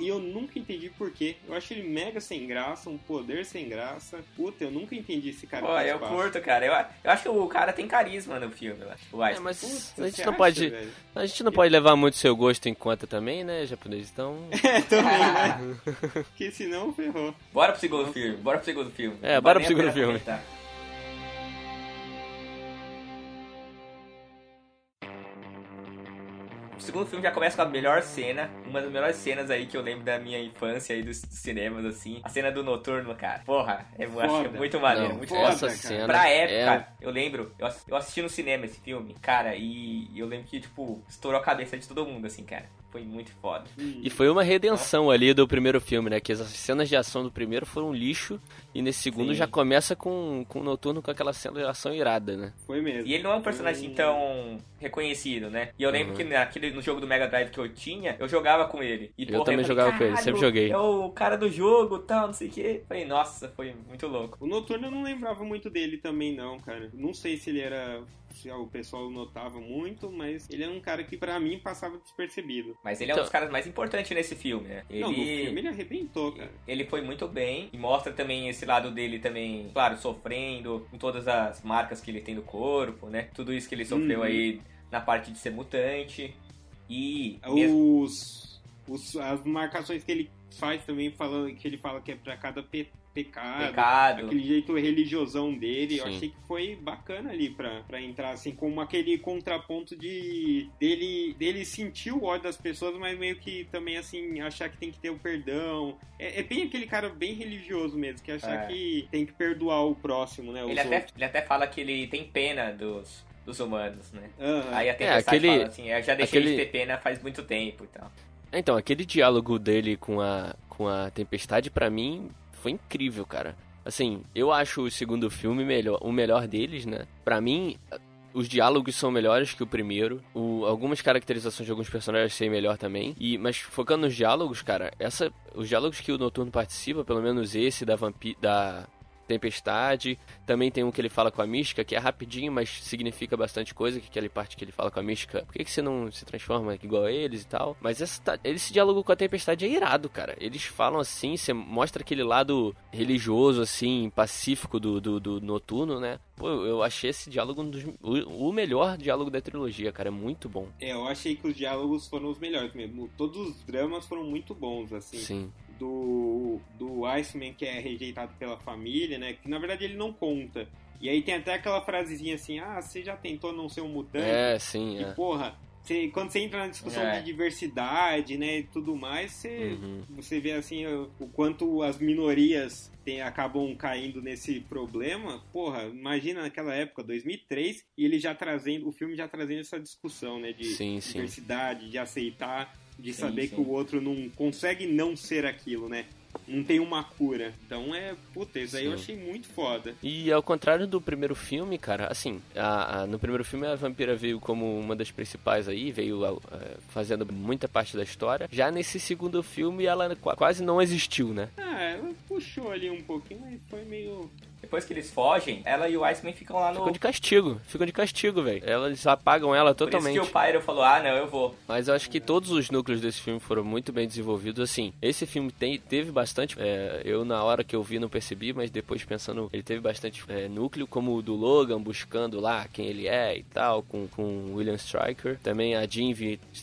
E eu nunca entendi porquê. Eu acho ele mega sem graça, um poder sem graça. Puta, eu nunca entendi esse cara. Pô, eu curto, cara. Eu, eu acho que o cara tem carisma no filme, o é, mas Puta, a gente não pode. Velho? A gente não pode levar muito seu gosto em conta também, né, japonês? Então. (laughs) É, também, né? (laughs) Porque senão ferrou. Bora pro segundo filme, bora pro segundo filme. É, bora pro segundo filme. Comentar. Segundo filme já começa com a melhor cena, uma das melhores cenas aí que eu lembro da minha infância aí dos, cinemas, assim. A cena do noturno, cara. Porra, eu foda. acho muito maneiro, Não, muito foda. Essa cena pra época, é... eu lembro, eu, eu assisti no cinema esse filme, cara, e eu lembro que, tipo, estourou a cabeça de todo mundo, assim, cara foi muito foda. E foi uma redenção ali do primeiro filme, né? Que as cenas de ação do primeiro foram um lixo e nesse segundo Sim. já começa com, com o Noturno com aquela cena de ação irada, né? Foi mesmo. E ele não é um personagem foi... tão reconhecido, né? E eu lembro uhum. que naquele, no jogo do Mega Drive que eu tinha, eu jogava com ele. E, eu porra, também eu falei, jogava com ele, sempre joguei. É o cara do jogo tal, não sei o quê. Falei, nossa, foi muito louco. O Noturno eu não lembrava muito dele também, não, cara. Não sei se ele era o pessoal notava muito, mas ele é um cara que para mim passava despercebido. Mas ele é então... um dos caras mais importantes nesse filme, né? Ele... Não, no filme ele arrebentou, cara. Ele foi muito bem e mostra também esse lado dele também, claro, sofrendo com todas as marcas que ele tem no corpo, né? Tudo isso que ele sofreu uhum. aí na parte de ser mutante. E os, os as marcações que ele faz também falando que ele fala que é para cada pecado, pecado, aquele jeito religiosão dele, Sim. eu achei que foi bacana ali pra, pra entrar, assim, como aquele contraponto de dele, dele sentir o ódio das pessoas, mas meio que também, assim, achar que tem que ter o perdão. É, é bem aquele cara bem religioso mesmo, que achar é. que tem que perdoar o próximo, né? Ele até, ele até fala que ele tem pena dos, dos humanos, né? Uhum. Aí a Tempestade é, aquele, fala assim, eu já deixei aquele... de ter pena faz muito tempo e tal. Então, aquele diálogo dele com a, com a Tempestade, para mim, foi incrível, cara. Assim, eu acho o segundo filme melhor, o melhor deles, né? Para mim, os diálogos são melhores que o primeiro. O, algumas caracterizações de alguns personagens sei melhor também. E, mas focando nos diálogos, cara, essa, os diálogos que o Noturno participa, pelo menos esse da, vampi, da Tempestade. Também tem um que ele fala com a Mística, que é rapidinho, mas significa bastante coisa, que é aquela parte que ele fala com a Mística. Por que, que você não se transforma igual a eles e tal? Mas essa, tá, esse diálogo com a Tempestade é irado, cara. Eles falam assim, você mostra aquele lado religioso, assim, pacífico do, do, do Noturno, né? Pô, eu achei esse diálogo um dos, o, o, melhor diálogo da trilogia, cara. É muito bom. É, eu achei que os diálogos foram os melhores mesmo. Todos os dramas foram muito bons, assim. Sim do, do Iceman que é rejeitado pela família, né? Que na verdade ele não conta. E aí tem até aquela frasezinha assim: ah, você já tentou não ser um mutante? É, sim. E é. porra, você, quando você entra na discussão é. de diversidade, né, e tudo mais, você, uhum. você vê assim o, o quanto as minorias tem, acabam caindo nesse problema. Porra, imagina naquela época, 2003, e ele já trazendo, o filme já trazendo essa discussão, né, de sim, diversidade, sim. de aceitar de sim, saber sim. que o outro não consegue não ser aquilo, né? Não tem uma cura. Então é, puta, isso aí eu achei muito foda. E ao contrário do primeiro filme, cara, assim, a, a, no primeiro filme a vampira veio como uma das principais aí, veio a, fazendo muita parte da história. Já nesse segundo filme ela quase não existiu, né? Ah, ela puxou ali um pouquinho, mas foi meio depois que eles fogem, ela e o Iceman ficam lá no. Ficam de castigo, ficam de castigo, velho. Elas apagam ela totalmente. Por isso que o Pyro falou: ah, não, eu vou. Mas eu acho que todos os núcleos desse filme foram muito bem desenvolvidos. Assim, esse filme tem, teve bastante. É, eu, na hora que eu vi, não percebi, mas depois pensando, ele teve bastante é, núcleo, como o do Logan buscando lá quem ele é e tal, com, com William Stryker. Também a Jean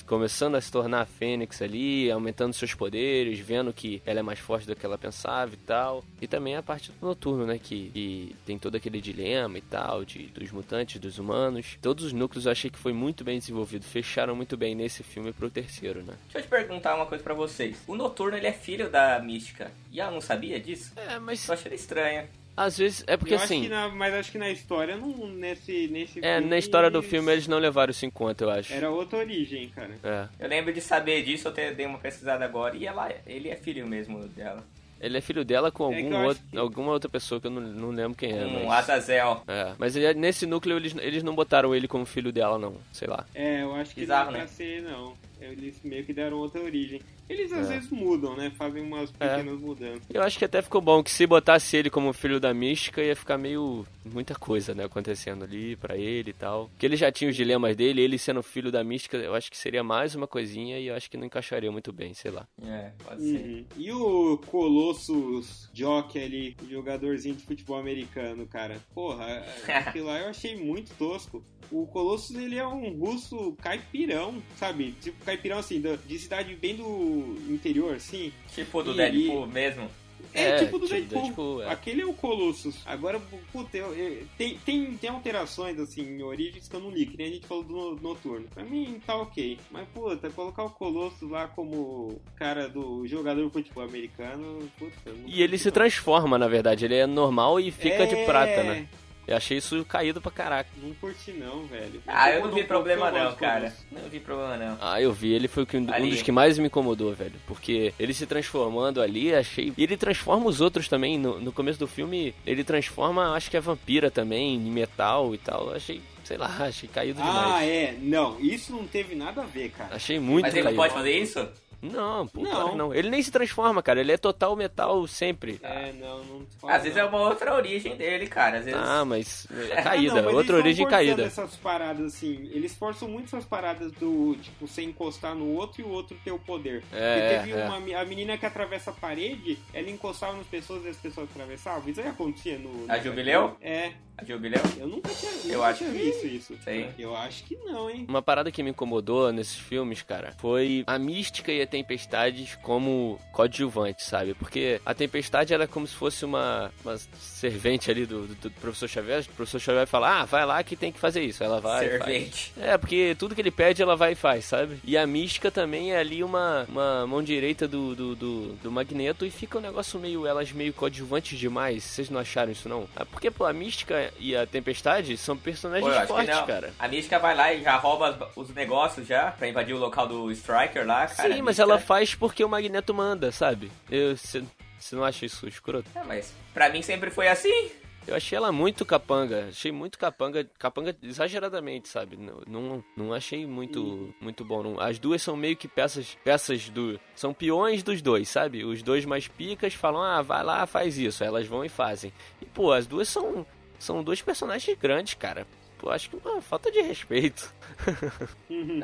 começando a se tornar a Fênix ali, aumentando seus poderes, vendo que ela é mais forte do que ela pensava e tal. E também a parte do noturno, né? Que que tem todo aquele dilema e tal, de, dos mutantes, dos humanos. Todos os núcleos eu achei que foi muito bem desenvolvido, fecharam muito bem nesse filme pro terceiro, né? Deixa eu te perguntar uma coisa para vocês. O Noturno, ele é filho da Mística, e ela não sabia disso? É, mas... Eu achei estranha. Às vezes, é porque eu assim. Acho na, mas acho que na história, não, nesse, nesse É, filme, na história do filme eles não levaram isso em conta, eu acho. Era outra origem, cara. É. Eu lembro de saber disso, eu dei uma pesquisada agora, e ela, ele é filho mesmo dela. Ele é filho dela com É algum acho outro, que- alguma outra pessoa que eu não, não lembro quem é. Um mas... Azazel. É, mas ele- nesse núcleo eles, eles não botaram ele como filho dela, não. Sei lá. É, eu acho que Bizarro, não é né? ser, não. Eles meio que deram outra origem. Eles às É. vezes mudam, né? Fazem umas pequenas mudanças. Eu acho que até ficou bom que se botasse ele como filho da mística ia ficar meio. muita coisa, né? Acontecendo ali pra ele e tal. Porque ele já tinha os dilemas dele, ele sendo filho da mística, eu acho que seria mais uma coisinha e eu acho que não encaixaria muito bem, sei lá. É, pode ser. Uhum. E o Colossus Jock ali, jogadorzinho de futebol americano, cara. Porra, (laughs) aquilo lá eu achei muito tosco. O Colossus, ele é um russo caipirão, sabe? Tipo, caipirão, assim, de cidade bem do interior, assim. Tipo do E- Deadpool mesmo. É, É, tipo do tipo Deadpool. Deadpool, é. Aquele é o Colossus. Agora, puta, eu- eu- tem, tem, tem alterações, assim, em origens que eu não li, que nem a gente falou do no- Noturno. Pra mim, tá ok. Mas, puta, colocar o Colossus lá como cara do jogador de futebol americano, puta... não E ele se transforma, na verdade. Ele é normal e fica de É, prata, né? Eu achei isso caído pra caraca. Não curti não, velho. Ah, eu não vi um problema não, cara. Não vi problema não. Ah, eu vi, ele foi um Ali. dos que mais me incomodou, velho. Porque ele se transformando ali, achei. E ele transforma os outros também. No, no começo do filme, ele transforma, acho que é vampira também, em metal e tal. Eu Achei, sei lá, achei caído Ah, demais. é. Não, isso não teve nada a ver, cara. Achei muito Mas ele caído. pode fazer isso? Não, pô, Não. claro não. Ele nem se transforma, cara. Ele é total metal sempre. É, não, não fala, Às vezes é uma outra origem dele, cara. Às vezes. Ah, mas é Ah, caída, (laughs) não, mas outra eles origem caída. essas paradas assim. Eles forçam muito essas paradas do tipo você encostar no outro e o outro ter o poder. É, Porque teve é. uma me- a menina que atravessa a parede, ela encostava nas pessoas e as pessoas atravessavam. Isso aí acontecia no. A no- Jubileu? É, A Jubileu? eu nunca tinha, Eu nunca acho tinha que- visto isso. Eu acho que não, hein? Uma parada que me incomodou nesses filmes, cara, foi a mística e a tempestade como coadjuvantes, sabe? Porque a tempestade era como se fosse uma, uma servente ali do, do- do professor Xavier. O professor Xavier fala, ah, vai lá que tem que fazer isso. Ela vai. e faz. Servente. É, porque tudo que ele pede, ela vai e faz, sabe? E a mística também é ali uma, uma mão direita do, do, do, do Magneto e fica um negócio meio, elas meio coadjuvantes demais. Vocês não acharam isso, não? Ah, Porque, pô, a mística e a tempestade são personagens Pô, eu fortes, cara. A Mística vai lá e já rouba os negócios já pra invadir o local do Striker lá, cara. Sim, mas ela faz porque o Magneto manda, sabe? Você não acha isso escroto? É, mas pra mim sempre foi assim. Eu achei ela muito capanga, achei muito capanga, capanga exageradamente, sabe? Não, não, não achei muito, muito bom. não. As duas são meio que peças, peças do, são peões dos dois, sabe? Os dois mais picas falam, ah, vai lá, faz isso. Aí elas vão e fazem. E pô, as duas são, são dois personagens grandes, cara. Pô, acho que uma falta de respeito. (laughs)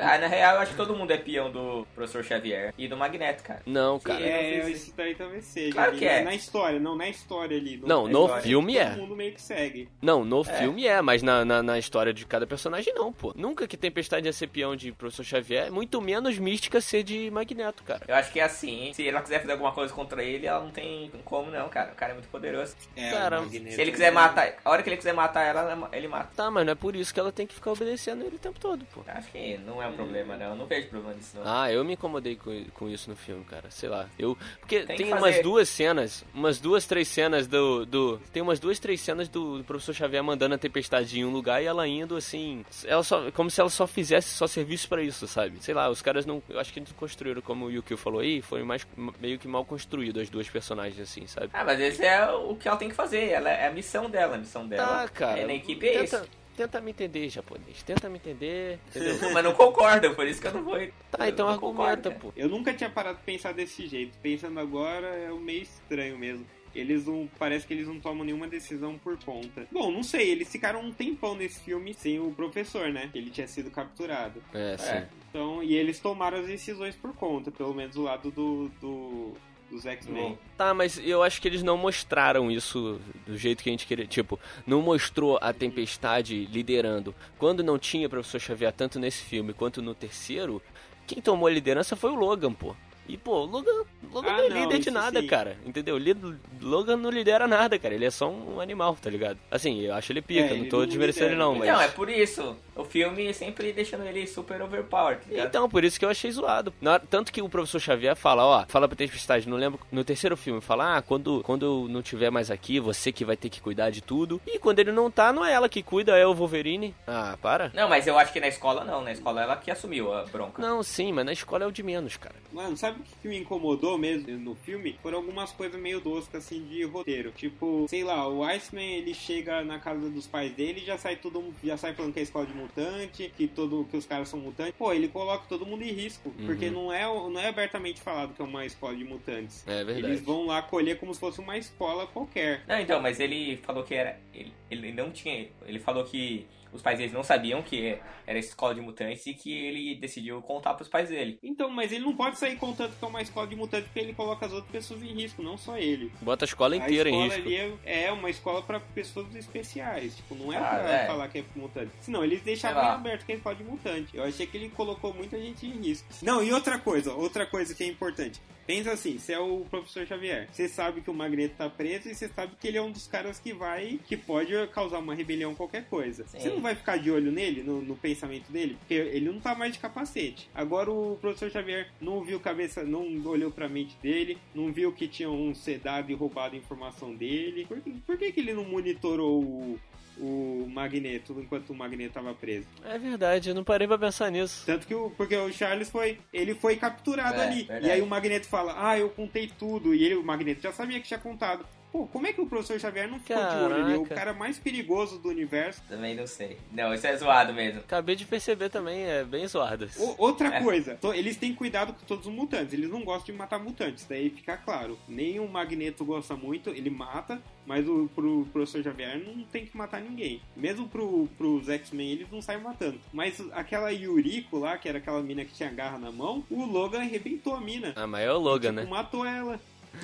Ah, na real, eu acho que todo mundo é peão do Professor Xavier e do Magneto, cara. Não, cara. É, não esse daí talvez seja. Claro ali, que é. Na história, não na história ali. Não, na no história, filme todo é. mundo meio que segue. Não, no filme é, mas na, na, na história de cada personagem não, pô. Nunca que Tempestade ia ser peão de Professor Xavier, muito menos Mística ser de Magneto, cara. Eu acho que é assim, se ela quiser fazer alguma coisa contra ele, ela não tem como não, cara. O cara é muito poderoso. É, Cara, o Magneto- Se ele quiser matar, a hora que ele quiser matar ela, ele mata. Tá, mas não é por isso que ela tem que ficar obedecendo ele o tempo todo, pô. Acho que não é um problema, não. Não vejo problema nisso, não. Ah, eu me incomodei com, com isso no filme, cara. Sei lá. Eu. Porque Tem tem, umas duas cenas, umas duas, três cenas do. do tem umas duas, três cenas do, do professor Xavier mandando a tempestade em um lugar e ela indo assim. Ela só, como se ela só fizesse só serviço pra isso, sabe? Sei lá, os caras não. Eu acho que eles construíram, como o Yukio falou aí, foi mais meio que mal construído as duas personagens, assim, sabe? Ah, mas esse é o que ela tem que fazer. Ela é a missão dela. A missão dela Tá, cara. é na equipe é tenta, isso. Tenta me entender, japonês. Tenta me entender. Entendeu? (laughs) Mas não concordo, por isso que eu não vou. Tá, então não argumenta, concordo, cara. pô. Eu nunca tinha parado de pensar desse jeito. Pensando agora é um meio estranho mesmo. Eles não. Parece que eles não tomam nenhuma decisão por conta. Bom, não sei, eles ficaram um tempão nesse filme sem o professor, né? Ele tinha sido capturado. É, sim. É. Então, e eles tomaram as decisões por conta, pelo menos do lado do. do dos X-Men. Tá, mas eu acho que eles não mostraram isso do jeito que a gente queria. Tipo, não mostrou a tempestade liderando. Quando não tinha professor Xavier tanto nesse filme quanto no terceiro, quem tomou a liderança foi o Logan, pô. E, pô, o Logan, Logan Ah, não é não, líder de nada, sim. cara. Entendeu? Logan não lidera nada, cara. Ele é só um animal, tá ligado? Assim, eu acho ele pica, É, não tô não desmerecendo ele não, mas. Então, é por isso. O filme sempre deixando ele super overpowered. Tá então, por isso que eu achei zoado. Na, tanto que o professor Xavier fala, ó, fala pra Tempestade, não lembro, no terceiro filme, fala, ah, quando, quando eu não tiver mais aqui, você que vai ter que cuidar de tudo. E quando ele não tá, não é ela que cuida, é o Wolverine. Ah, para. Não, mas eu acho que na escola não, na escola ela que assumiu a bronca. Não, sim, mas na escola é o de menos, cara. Mano, sabe o que me incomodou mesmo no filme? Foram algumas coisas meio toscas, assim, de roteiro. Tipo, sei lá, o Iceman, ele chega na casa dos pais dele e já sai todo já sai falando que é escola de mutante, que todo que os caras são mutantes. Pô, ele coloca todo mundo em risco, uhum. porque não é, não é abertamente falado que é uma escola de mutantes. É verdade. Eles vão lá colher como se fosse uma escola qualquer. Não, então, mas ele falou que era ele, ele não tinha, ele falou que os pais deles não sabiam que era escola de mutantes e que ele decidiu contar pros pais dele. Então, mas ele não pode sair contando que é uma escola de mutantes porque ele coloca as outras pessoas em risco, não só ele. Bota a escola inteira a escola em risco. Ali é, é uma escola para pessoas especiais, tipo, não é ah, pra é. falar que é mutante. Senão, eles deixavam aberto que é escola de mutante. Eu achei que ele colocou muita gente em risco. Não, e outra coisa, outra coisa que é importante. Pensa assim, você é o professor Xavier. Você sabe que o Magneto tá preso e você sabe que ele é um dos caras que vai, que pode causar uma rebelião, qualquer coisa. Sim. Você não vai ficar de olho nele, no, no, pensamento dele, porque ele não tá mais de capacete. Agora o professor Xavier não viu cabeça, não olhou pra mente dele, não viu que tinham um sedado e roubado a informação dele. Por, por que, que ele não monitorou o, o Magneto enquanto o Magneto estava preso. É verdade, eu não parei pra pensar nisso. Tanto que o, porque o Charles foi, ele foi capturado é, ali. Verdade. E aí o Magneto fala: "Ah, eu contei tudo". E ele, o Magneto já sabia que tinha contado. Pô, como é que o professor Xavier não ficou Caraca. de olho? Ele é o cara mais perigoso do universo. Também não sei. Não, isso é zoado mesmo. Acabei de perceber também, é bem zoado. O, outra é. coisa, eles têm cuidado com todos os mutantes. Eles não gostam de matar mutantes, daí fica claro. Nem o Magneto gosta muito, ele mata, mas o, pro professor Xavier não tem que matar ninguém. Mesmo pro, pros X-Men, eles não saem matando. Mas aquela Yuriko lá, que era aquela mina que tinha garra na mão, o Logan arrebentou a mina. Ah, mas é o Logan, tipo, né? matou ela.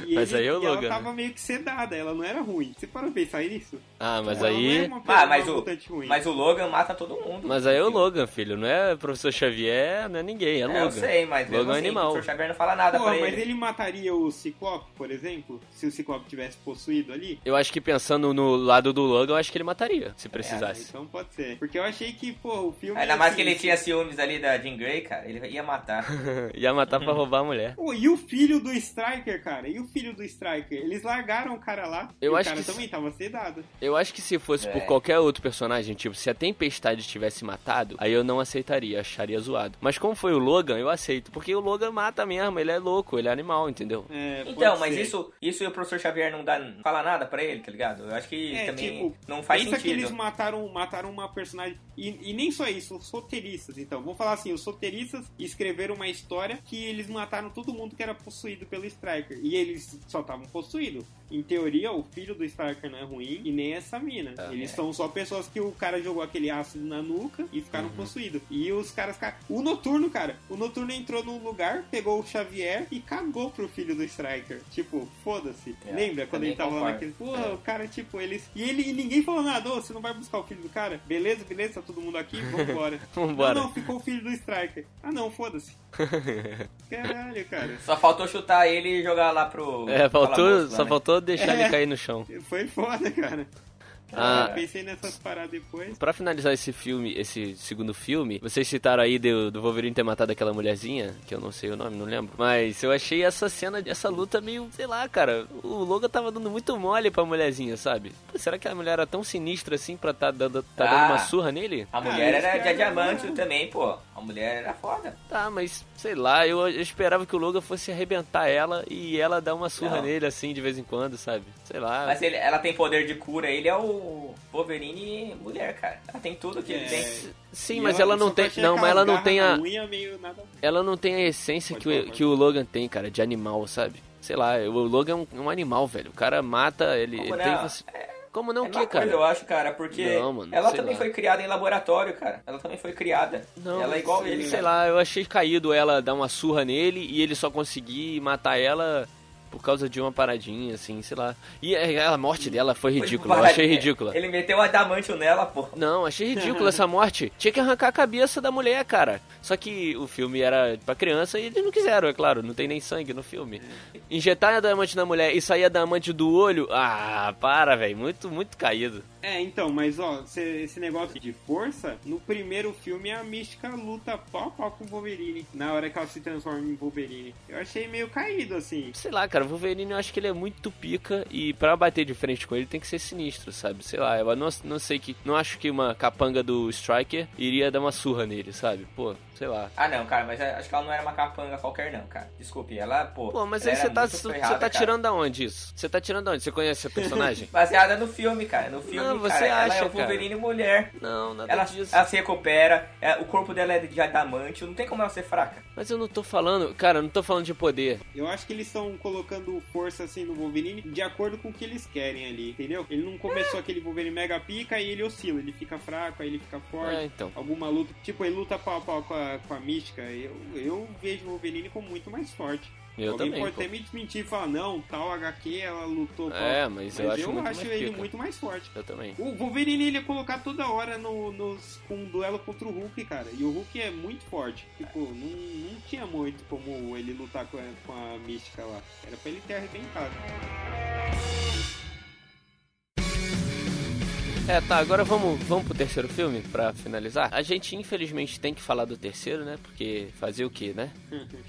E mas ele, aí é o Logan. ela tava meio que sedada, ela não era ruim. Você parou pra pensar nisso? Ah, mas ela aí. É ah, mas o, mas o Logan mata todo mundo. Mas aí é o Logan, filho. Não é professor Xavier, não é ninguém, é, é Logan. Eu sei, mas Logan é assim, animal. o professor Xavier não fala nada Pô, pra mas ele. ele mataria o Ciclope, por exemplo? Se o Ciclope tivesse possuído ali? Eu acho que pensando no lado do Logan, eu acho que ele mataria, se precisasse. É, então pode ser. Porque eu achei que, pô, o filme. Ainda mais assim, que ele tinha ciúmes ali da Jean Grey, cara. Ele ia matar. (laughs) ia matar pra roubar a mulher. Pô, e o filho do Striker, cara? E o filho do Striker? Eles largaram o cara lá. Eu e acho o cara que também se... tava sedado. Eu acho que se fosse é. por qualquer outro personagem, tipo, se a Tempestade tivesse matado, aí eu não aceitaria, acharia zoado. Mas como foi o Logan, eu aceito. Porque o Logan mata mesmo, ele é louco, ele é animal, entendeu? É, então, mas isso, isso e o professor Xavier não dá, não fala nada pra ele, tá ligado? Eu acho que é, também tipo, não faz pensa sentido. que eles mataram, mataram uma personagem. E, e nem só isso, os roteiristas, então. Vamos falar assim, os roteiristas escreveram uma história que eles mataram todo mundo que era possuído pelo Striker. E eles só estavam possuídos. Em teoria, o filho do Striker não é ruim e nem essa mina. Ah, Eles é. são só pessoas que o cara jogou aquele ácido na nuca e ficaram uhum. possuídos. E os caras. O Noturno, cara. O Noturno entrou num lugar, pegou o Xavier e cagou pro filho do Striker. Tipo, foda-se. É, Lembra quando ele tava concordo. lá naquele. Pô, é. o cara, tipo, eles. E ele e ninguém falou nada. Ô, você não vai buscar o filho do cara? Beleza, beleza, tá todo mundo aqui? Vambora. (laughs) Vambora. Não, não, ficou o filho do Striker. Ah, não, foda-se. (laughs) Caralho, cara. Só faltou chutar ele e jogar lá pro. É, faltou, só né? faltou deixar ele é. cair no chão. Foi foda, cara. Ah, pensei nessas paradas depois. Pra finalizar esse filme, esse segundo filme, vocês citaram aí do, do Wolverine ter matado aquela mulherzinha, que eu não sei o nome, não lembro. Mas eu achei essa cena, essa luta meio, sei lá, cara. O Logan tava dando muito mole pra mulherzinha, sabe? Pô, será que a mulher era tão sinistra assim pra tá dando, tá ah, dando uma surra nele? A mulher ah, era de diamante também, pô. A mulher era foda. Tá, mas sei lá, eu, eu, esperava que o Logan fosse arrebentar ela e ela dar uma surra não. nele assim de vez em quando, sabe? Sei lá. Mas ele, ela tem poder de cura, ele é o Wolverine mulher, cara. Ela tem tudo que é. ele tem. Sim, e mas ela, ela não tem. Não, mas ela não tem a. Ela não tem a essência que, o, que o Logan tem, cara, de animal, sabe? Sei lá, o Logan é um, um animal, velho. O cara mata, ele, ele tem. É como não é que, cara? eu acho, cara, porque não, mano, ela também lá. foi criada em laboratório, cara. Ela também foi criada. Não, ela é igual ele. Sei lá, eu achei caído ela dar uma surra nele e ele só conseguir matar ela por causa de uma paradinha, assim, sei lá. E a morte dela foi ridícula, eu achei ridícula. Ele meteu adamantio nela, pô. Não, achei ridícula essa morte. (laughs) Tinha que arrancar a cabeça da mulher, cara. Só que o filme era pra criança e eles não quiseram, é claro, não tem nem sangue no filme. Injetar adamante na mulher e sair adamante do olho, ah, para, velho, muito, muito caído. É, então, mas ó, esse negócio de força, no primeiro filme a Mística luta pau pau com o Wolverine, na hora que ela se transforma em Wolverine. Eu achei meio caído, assim. Sei lá, cara, o Wolverine eu acho que ele é muito pica e para bater de frente com ele tem que ser sinistro, sabe? Sei lá, eu não, não sei que. Não acho que uma capanga do Striker iria dar uma surra nele, sabe? Pô, sei lá. Ah, não, cara, mas acho que ela não era uma capanga qualquer, não, cara. Desculpe, ela, pô. Pô, mas aí você tá, você tá tirando da onde isso? Você tá tirando da onde? Você conhece a personagem? (laughs) Baseada no filme, cara. No filme, não, você cara, acha, ela é o Wolverine cara. mulher. Não, nada ela, disso. Ela se recupera, é, o corpo dela é de adamante, não tem como ela ser fraca. Mas eu não tô falando, cara, eu não tô falando de poder. Eu acho que eles estão colocando força assim no Wolverine de acordo com o que eles querem ali, entendeu? Ele não começou é. aquele Wolverine mega pica e ele oscila, ele fica fraco, aí ele fica forte. É, então. Alguma luta, tipo, ele luta pau a pau com a, com a mística eu, eu vejo o Wolverine como muito mais forte. Eu Alguém também, pode pô. até me desmentir e falar, não, tal HQ ela lutou É, mas, mas eu acho, eu acho ele pica. muito mais forte. Eu também. O Wolverine ele ia colocar toda hora no, nos, com um duelo contra o Hulk, cara. E o Hulk é muito forte. Tipo, não, não tinha muito como ele lutar com a, com a mística lá. Era pra ele ter arrebentado. É, tá, agora vamos, vamos pro terceiro filme pra finalizar. A gente infelizmente tem que falar do terceiro, né? Porque fazer o quê, né?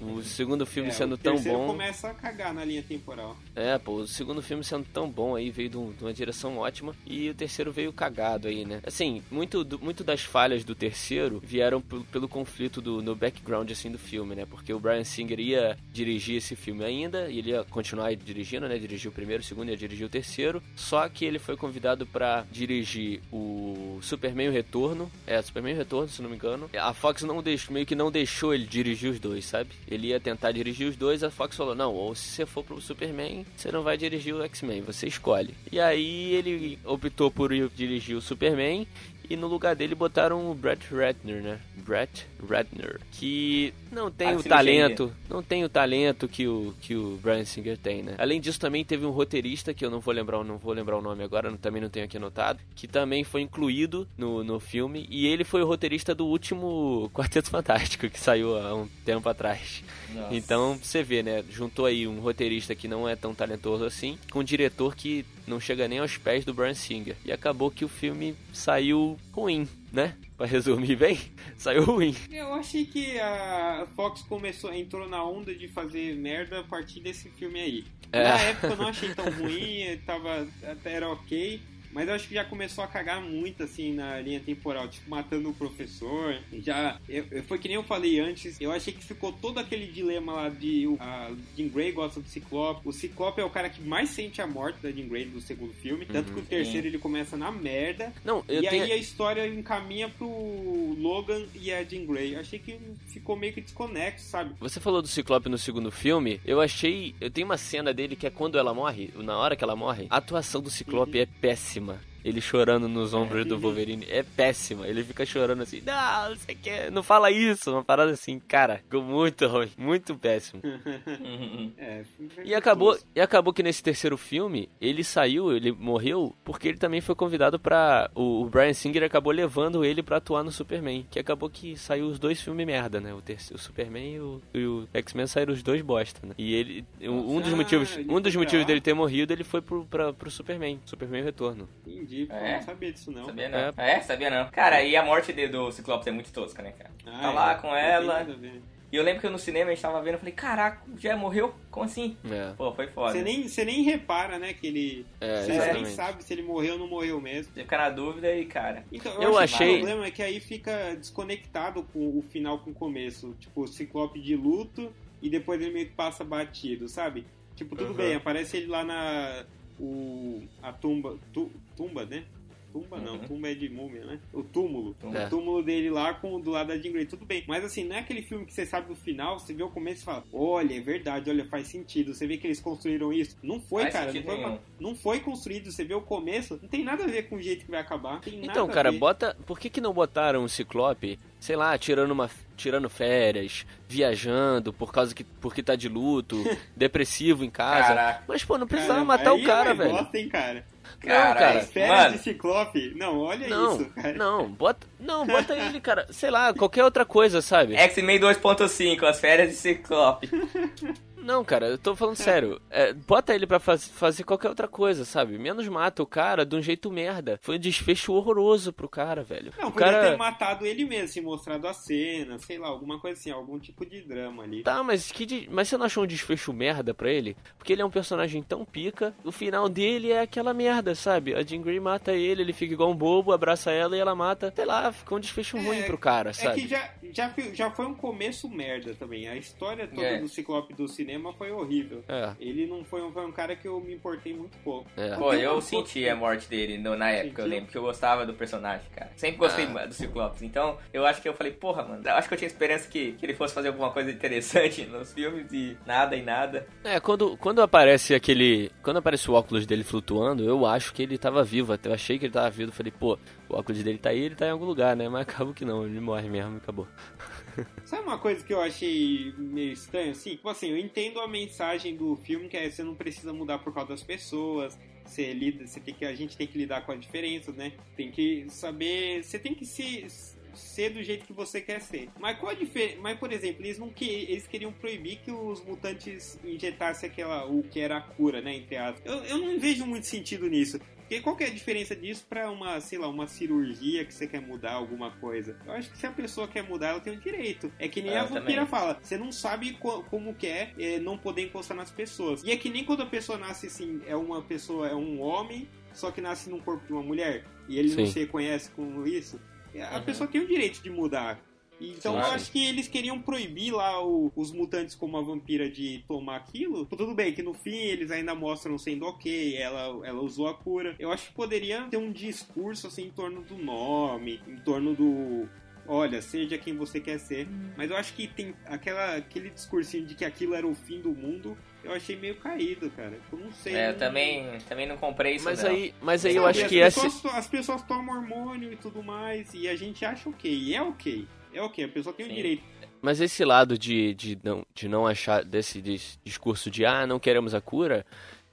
O segundo filme (laughs) é, sendo tão bom. começa a cagar na linha temporal. É, pô, o segundo filme sendo tão bom aí, veio de, um, de uma direção ótima. E o terceiro veio cagado aí, né? Assim, muito, do, muito das falhas do terceiro vieram pelo, pelo conflito do, no background assim do filme, né? Porque o Brian Singer ia dirigir esse filme ainda, e ele ia continuar dirigindo, né? Dirigiu o primeiro, o segundo, ia dirigir o terceiro. Só que ele foi convidado para dirigir o Superman o Retorno. É, Superman o Retorno, se não me engano. A Fox não deixou, meio que não deixou ele dirigir os dois, sabe? Ele ia tentar dirigir os dois, a Fox falou: "Não, ou se você for pro Superman, você não vai dirigir o X-Men, você escolhe". E aí ele optou por dirigir o Superman e no lugar dele botaram o Brett Ratner, né? Brett Ratner, que não tem o talento, não tem o talento que o que o Brian Singer tem, né? Além disso também teve um roteirista que eu não vou lembrar, não vou lembrar o nome agora, também não tenho aqui anotado, que também foi incluído no, no filme e ele foi o roteirista do último (laughs) Quarteto Fantástico que saiu há um tempo atrás. Nossa. Então você vê, né? Juntou aí um roteirista que não é tão talentoso assim, com um diretor que não chega nem aos pés do Brian Singer. E acabou que o filme saiu ruim, né? Pra resumir bem, (laughs) saiu ruim. Eu achei que a Fox começou, entrou na onda de fazer merda a partir desse filme aí. É. Na época eu não achei tão ruim, (laughs) tava, até era ok. Mas eu acho que já começou a cagar muito, assim, na linha temporal. Tipo, matando o professor. Já. Eu, eu, foi que nem eu falei antes. Eu achei que ficou todo aquele dilema lá de. A Jean Grey gosta do Ciclope. O Ciclope é o cara que mais sente a morte da Jean Grey do segundo filme. Tanto que o uhum. terceiro ele começa na merda. Não, e tenho... aí a história encaminha pro Logan e a Jean Grey. Achei que ficou meio que desconexo, sabe? Você falou do Ciclope no segundo filme. Eu achei. Eu tenho uma cena dele que é quando ela morre. Na hora que ela morre. A atuação do Ciclope uhum. é péssima ele chorando nos ombros do Wolverine é péssima. Ele fica chorando assim, não, você quer, não fala isso, uma parada assim, cara, ficou muito ruim, muito péssimo. (laughs) é, e acabou, e acabou que nesse terceiro filme ele saiu, ele morreu porque ele também foi convidado para o, o, Brian Singer acabou levando ele para atuar no Superman, que acabou que saiu os dois filmes merda, né? O, terceiro, o Superman e o, o X-Men saíram os dois bosta, né? E ele, um, um dos motivos, um dos motivos dele ter morrido, ele foi pro, pra, pro Superman, Superman Retorno. Entendi, pô, é? não sabia disso não. Sabia não. É. é, sabia não. Cara, e a morte de, do Ciclopes é muito tosca, né, cara? Ah, tá lá é, com ela. E eu lembro que no cinema a gente tava vendo, eu falei, caraca, já morreu? Como assim? É. Pô, foi foda. Você nem, você nem repara, né, que ele... É, você nem sabe se ele morreu ou não morreu mesmo. Você fica na dúvida e, cara... Então, eu, eu achei... O problema é que aí fica desconectado com o final com o começo. Tipo, o Ciclope de luto e depois ele meio que passa batido, sabe? Tipo, tudo uhum. bem, aparece ele lá na... O, a tumba, tu, tumba, né? Tumba não, uhum. tumba é de múmia, né? O túmulo. É. O túmulo dele lá com do lado da Jean Grey. Tudo bem. Mas assim, não é aquele filme que você sabe no final, você vê o começo e fala, olha, é verdade, olha, faz sentido. Você vê que eles construíram isso. Não foi, faz cara. Não foi, não foi, construído. Você vê o começo, não tem nada a ver com o jeito que vai acabar. então, cara, bota. Por que, que não botaram o Ciclope, sei lá, tirando uma. Tirando férias, viajando por causa que porque tá de luto, (laughs) depressivo em casa. Caraca. Mas, pô, não precisava matar o cara, velho. Bosta, hein, cara. Cara, não, cara. Férias de Ciclope. Não, olha não, isso, cara. Não, bota, não, bota (laughs) ele, cara. Sei lá, qualquer outra coisa, sabe? X-Men 2.5, as férias de Ciclope. (laughs) Não, cara, eu tô falando sério. É, bota ele pra faz, fazer qualquer outra coisa, sabe? Menos mata o cara de um jeito merda. Foi um desfecho horroroso pro cara, velho. Não, o podia cara... ter matado ele mesmo, assim, mostrado a cena, sei lá, alguma coisa assim, algum tipo de drama ali. Tá, mas que de... mas você não achou um desfecho merda pra ele? Porque ele é um personagem tão pica, o final dele é aquela merda, sabe? A Jean Grey mata ele, ele fica igual um bobo, abraça ela e ela mata. Sei lá, ficou um desfecho É, ruim pro cara, É sabe? que já, já, já foi um começo merda também. A história toda É. do Ciclope do cinema foi horrível. É, Ele não foi um, foi um cara que eu me importei muito pouco. é. Pô, eu senti foto- a morte dele no- na época, eu Sentiu? lembro que eu gostava do personagem, cara. Sempre gostei Ah. do Ciclopes. Então, eu acho que eu falei, porra, mano, eu acho que eu tinha esperança que, que ele fosse fazer alguma coisa interessante (laughs) nos filmes e nada e nada. É, quando, quando aparece aquele. Quando aparece o óculos dele flutuando, eu acho que ele tava vivo. Até eu achei que ele tava vivo. Falei, pô, o óculos dele tá aí, ele tá em algum lugar, né? Mas (laughs) acabou que não, ele morre mesmo e acabou. Sabe uma coisa que eu achei meio estranho, assim? Tipo assim, eu entendo a mensagem do filme que é você não precisa mudar por causa das pessoas. Você lida, você tem que, a gente tem que lidar com as diferenças, né? Tem que saber, você tem que se ser do jeito que você quer ser. Mas qual a diferença? Mas por exemplo, eles não que eles queriam proibir que os mutantes injetassem aquela o que era a cura, né, entre aspas. Eu, eu não vejo muito sentido nisso. Porque qual que é a diferença disso pra uma, sei lá, uma cirurgia que você quer mudar alguma coisa? Eu acho que se a pessoa quer mudar, ela tem o direito. É que nem Ah, a eu vampira também. fala, você não sabe co- como que é, é, não poder encostar nas pessoas. E é que nem quando a pessoa nasce assim, é uma pessoa, é um homem, só que nasce num corpo de uma mulher, e ele não Sim. se reconhece como isso. A Uhum. pessoa tem o direito de mudar. Então Sim, eu acho que eles queriam proibir lá o- os mutantes como a vampira de tomar aquilo. Tudo bem que no fim eles ainda mostram sendo ok, ela, ela usou a cura. Eu acho que poderia ter um discurso assim em torno do nome, em torno do. Olha, seja quem você quer ser. Mas eu acho que tem aquela, aquele discursinho de que aquilo era o fim do mundo. Eu achei meio caído, cara. Eu não sei. É, eu também, também não comprei isso, Mas não. aí, mas aí eu Sabe, acho as que essa. pessoas, as pessoas tomam hormônio e tudo mais, e a gente acha ok. E é ok. É ok, a pessoa tem o Sim. direito. Mas esse lado de, de, não, de não achar desse, dis- discurso de ah, não queremos a cura,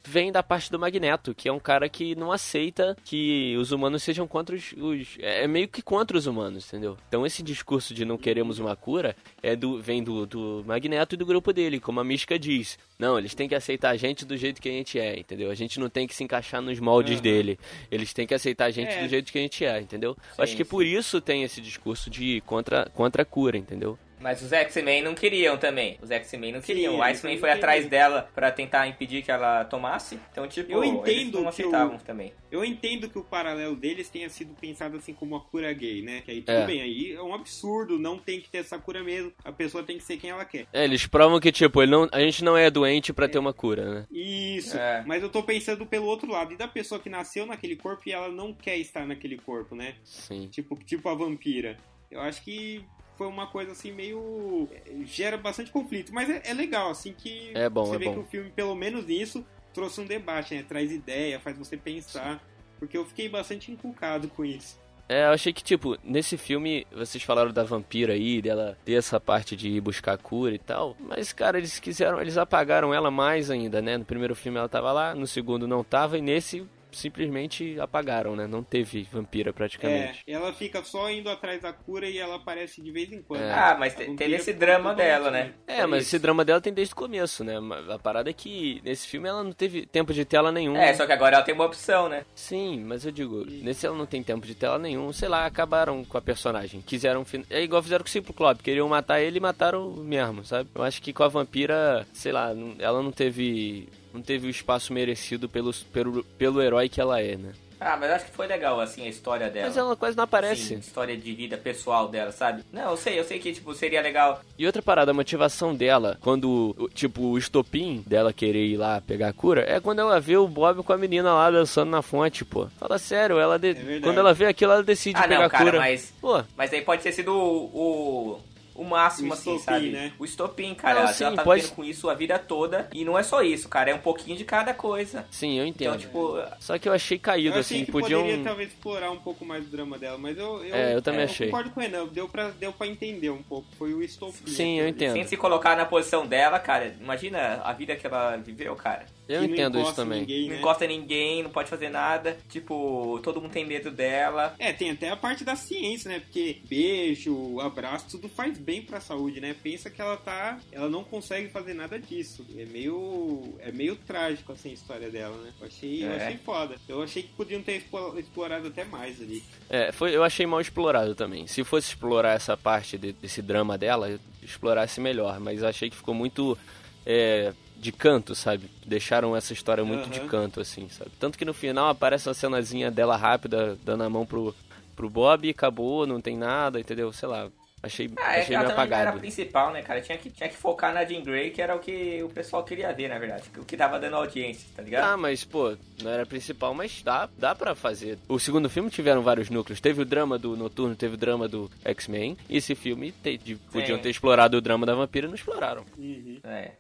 vem da parte do Magneto, que é um cara que não aceita que os humanos sejam contra os, os- É meio que contra os humanos, entendeu? Então esse discurso de não queremos uma cura é do, vem do, do Magneto e do grupo dele, como a Mística diz. Não, eles têm que aceitar a gente do jeito que a gente é, entendeu? A gente não tem que se encaixar nos moldes Aham. dele. Eles têm que aceitar a gente É. do jeito que a gente é, entendeu? Sim, Acho que sim. por isso tem esse discurso de contra, contra a cura, entendeu? Mas os X-Men não queriam também. Os X-Men não Sim, queriam. o eles Iceman foi atrás dela pra tentar impedir que ela tomasse. Então, tipo, Eu eles entendo não que aceitavam o- também. Eu entendo que o paralelo deles tenha sido pensado assim como a cura gay, né? Que aí tudo É. bem, aí é um absurdo, não tem que ter essa cura mesmo. A pessoa tem que ser quem ela quer. É, eles provam que, tipo, ele não, a gente não é doente pra ter uma cura, né? Isso, É. mas eu tô pensando pelo outro lado. E da pessoa que nasceu naquele corpo e ela não quer estar naquele corpo, né? Sim. Tipo, tipo a vampira. Eu acho que foi uma coisa assim meio. gera bastante conflito. Mas é, é legal, assim, que É bom, você é vê bom. que o filme, pelo menos nisso, trouxe um debate, né? Traz ideia, faz você pensar. Porque eu fiquei bastante inculcado com isso. É, eu achei que, tipo, nesse filme, vocês falaram da vampira aí, dela ter essa parte de ir buscar cura e tal. Mas, cara, eles quiseram, eles apagaram ela mais ainda, né? No primeiro filme ela tava lá, no segundo não tava, e nesse simplesmente apagaram, né? Não teve vampira praticamente. É, ela fica só indo atrás da cura e ela aparece de vez em quando. É. Ah, mas teve esse drama dela, né? É, mas esse drama dela tem desde o começo, né? A parada é que nesse filme ela não teve tempo de tela nenhum. É, só que agora ela tem uma opção, né? Sim, mas eu digo, nesse ela não tem tempo de tela nenhum. Sei lá, acabaram com a personagem. Quiseram. É igual fizeram com o Ciclope. Queriam matar ele e mataram mesmo, sabe? Eu acho que com a vampira, sei lá, não- ela não teve. Não teve o espaço merecido pelo, pelo, pelo herói que ela é, né? Ah, mas acho que foi legal, assim, a história dela. Mas ela quase não aparece. Assim, história de vida pessoal dela, sabe? Não, eu sei, eu sei que, tipo, seria legal. E outra parada, a motivação dela, quando, o- tipo, o estopim dela querer ir lá pegar a cura, é quando ela vê o Bob com a menina lá dançando na fonte, pô. Fala sério, ela de- verdade. quando ela vê aquilo, ela decide Ah, pegar não, a cara, cura. mas... Pô, Mas aí pode ter sido o, o, o máximo, O assim, estopim, sabe? né? O estopim, cara. Não, ela sim, ela tá pode- vivendo com isso a vida toda. E não é só isso, cara. É um pouquinho de cada coisa. sim, eu entendo. Então, tipo... Só que eu achei caído, Eu achei assim, que podiam... poderia talvez explorar um pouco mais o drama dela, mas eu. eu É, eu também é, achei. Eu concordo com o Renan, deu pra, deu pra entender um pouco. Foi o estopim. Sim, eu entendo. Sem se colocar na posição dela, cara. Imagina a vida que ela viveu, cara. Eu que não entendo isso encosta também. Ninguém, Não né? encosta em ninguém, não pode fazer nada. Tipo, todo mundo tem medo dela. É, tem até a parte da ciência, né? Porque beijo, abraço, tudo faz bem pra saúde, né? Pensa que ela tá. Ela não consegue fazer nada disso. É meio. É meio trágico, assim, a história dela, né? Eu achei, eu É. achei foda. Eu achei que podiam ter explorado até mais ali. É, foi, eu achei mal explorado também. Se fosse explorar essa parte de- desse drama dela, eu explorasse melhor. Mas eu achei que ficou muito é, de canto, sabe? Deixaram essa história muito de Aham. canto, assim, sabe? Tanto que no final aparece uma cenazinha dela rápida, dando a mão pro, pro Bob e acabou, não tem nada, entendeu? Sei lá. Achei, Ah, é achei meio não era a apagado. principal, né, cara? Tinha que, tinha que focar na Jean Grey, que era o que o pessoal queria ver, na verdade. O que tava dando audiência, tá ligado? Ah, mas, pô, não era a principal, mas dá, dá pra fazer. O segundo filme tiveram vários núcleos. Teve o drama do Noturno, teve o drama do X-Men. E esse filme te- de- podiam ter explorado o drama da vampira e não exploraram. Uhum. É,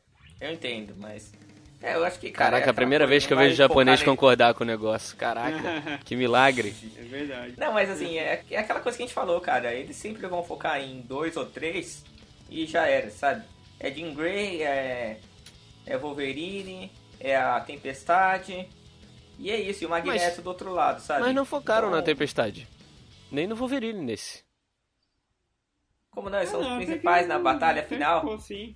eu entendo, mas. É, eu acho que. Cara, Caraca, é a primeira vez que eu vejo japonês concordar com o negócio. Caraca, (laughs) que milagre. É verdade. Não, mas assim, é, é aquela coisa que a gente falou, cara. Eles sempre vão focar em dois ou três e já era, sabe? É Jean Grey, é, é Wolverine, é a Tempestade. E é isso, e o Magneto Mas- do outro lado, sabe? Mas não focaram Então, na Tempestade. Nem no Wolverine nesse. Como não, eles são Ah, os não, até principais que na batalha final. ficou, sim.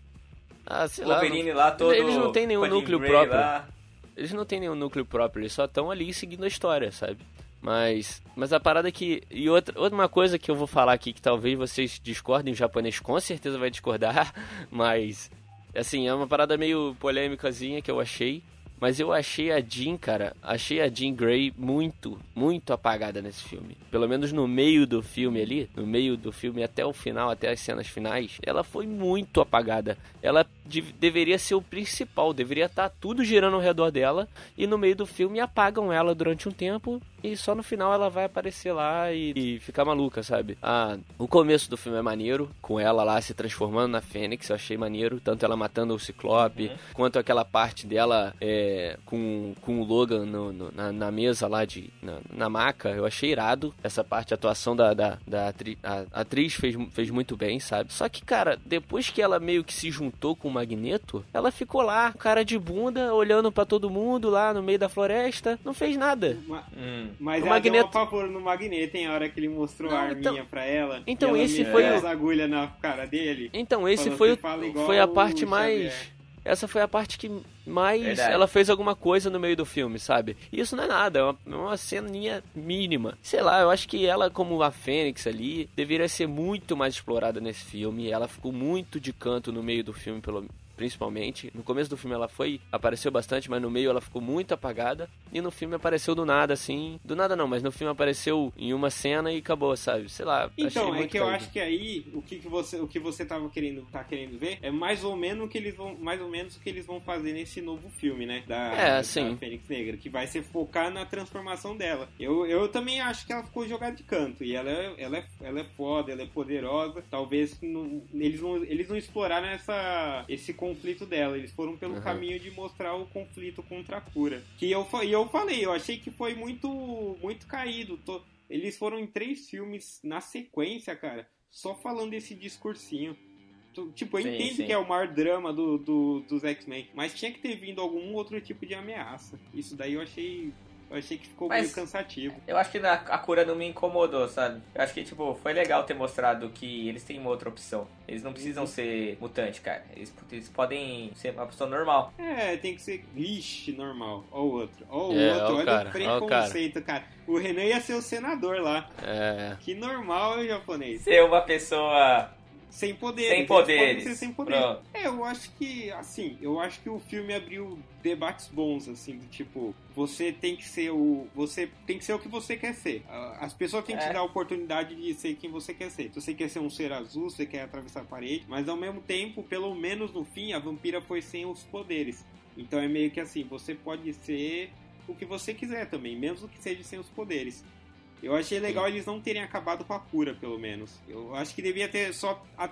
Ah, sei lá. Wolverine lá todo. Eles não têm nenhum núcleo próprio. lá. Eles não têm nenhum núcleo próprio, eles só estão ali seguindo a história, sabe? Mas, mas a parada é que. E outra, outra uma coisa que eu vou falar aqui que talvez vocês discordem, o japonês com certeza vai discordar, (laughs) mas. Assim, é uma parada meio polêmicazinha que eu achei. Mas eu achei a Jean, cara, achei a Jean Grey muito, muito apagada nesse filme. Pelo menos no meio do filme ali, no meio do filme até o final, até as cenas finais, ela foi muito apagada. Ela de- deveria ser o principal, deveria estar tudo girando ao redor dela e no meio do filme apagam ela durante um tempo e só no final ela vai aparecer lá e, e ficar maluca, sabe? Ah, o começo do filme é maneiro, com ela lá se transformando na Fênix, eu achei maneiro, tanto ela matando o Ciclope, quanto aquela parte dela é, com, com o Logan no- no- na, na mesa lá de. Na, na maca, eu achei irado. Essa parte, a atuação da, da, da atri- a, a atriz fez, fez muito bem, sabe? Só que, cara, depois que ela meio que se juntou com o Magneto, ela ficou lá, cara de bunda, olhando pra todo mundo lá no meio da floresta, não fez nada. Ma- Hum. Mas O ela Magneto- deu um apavoro no Magneto, hein? A hora que ele mostrou Não, a arminha então- pra ela. então e ela esse foi as agulhas na cara dele. Então, esse foi, "Você o- foi a o parte mais. Xavier." Essa foi a parte que mais Verdade. ela fez alguma coisa no meio do filme, sabe? E isso não é nada, é uma, é uma ceninha mínima. Sei lá, eu acho que ela, como a Fênix ali, deveria ser muito mais explorada nesse filme. Ela ficou muito de canto no meio do filme, pelo principalmente. No começo do filme ela foi, apareceu bastante, mas no meio ela ficou muito apagada. E no filme apareceu do nada, assim. Do nada não, mas no filme apareceu em uma cena e acabou, sabe? Sei lá. Então, é que eu acho que aí o que, que você o que você tava querendo tá querendo ver é mais ou menos o que eles vão mais ou menos o que eles vão fazer nesse novo filme, né? Da, É, da sim. Fênix Negra, que vai ser focar na transformação dela. Eu, eu também acho que ela ficou jogada de canto e ela é, ela é, ela é foda, ela é poderosa. Talvez não- eles não eles não exploraram essa esse conflito dela. Eles foram pelo Uhum. caminho de mostrar o conflito contra a cura. Que eu e eu falei, eu achei que foi muito muito caído. Tô- eles foram em três filmes na sequência, cara, só falando esse discursinho. Tipo, eu Sim, entendo sim. que é o maior drama do, do- dos X-Men, mas tinha que ter vindo algum outro tipo de ameaça. Isso daí eu achei. Eu achei que ficou Mas- meio cansativo. Eu acho que na- a cura não me incomodou, sabe? Eu acho que, tipo, foi legal ter mostrado que eles têm uma outra opção. Eles não precisam ser mutante, cara. Eles, eles podem ser uma pessoa normal. É, tem que ser. Ixi, normal. Ó o outro. Ó o É, outro. ó o Olha cara, o ó o cara. preconceito, cara. O Renan ia ser o senador lá. É. Que normal, hein, japonês. Ser uma pessoa Sem poderes. sem poderes. ser sem poderes. Pronto. É, eu acho que, assim, eu acho que o filme abriu debates bons, assim, do tipo, você tem que ser o. Você tem que ser o que você quer ser. As pessoas têm que É. te dar a oportunidade de ser quem você quer ser. Se você quer ser um ser azul, você quer atravessar a parede, mas ao mesmo tempo, pelo menos no fim, a vampira foi sem os poderes. Então é meio que assim, você pode ser o que você quiser também, mesmo que seja sem os poderes. Eu achei legal eles não terem acabado com a cura, pelo menos. Eu acho que devia ter só. a-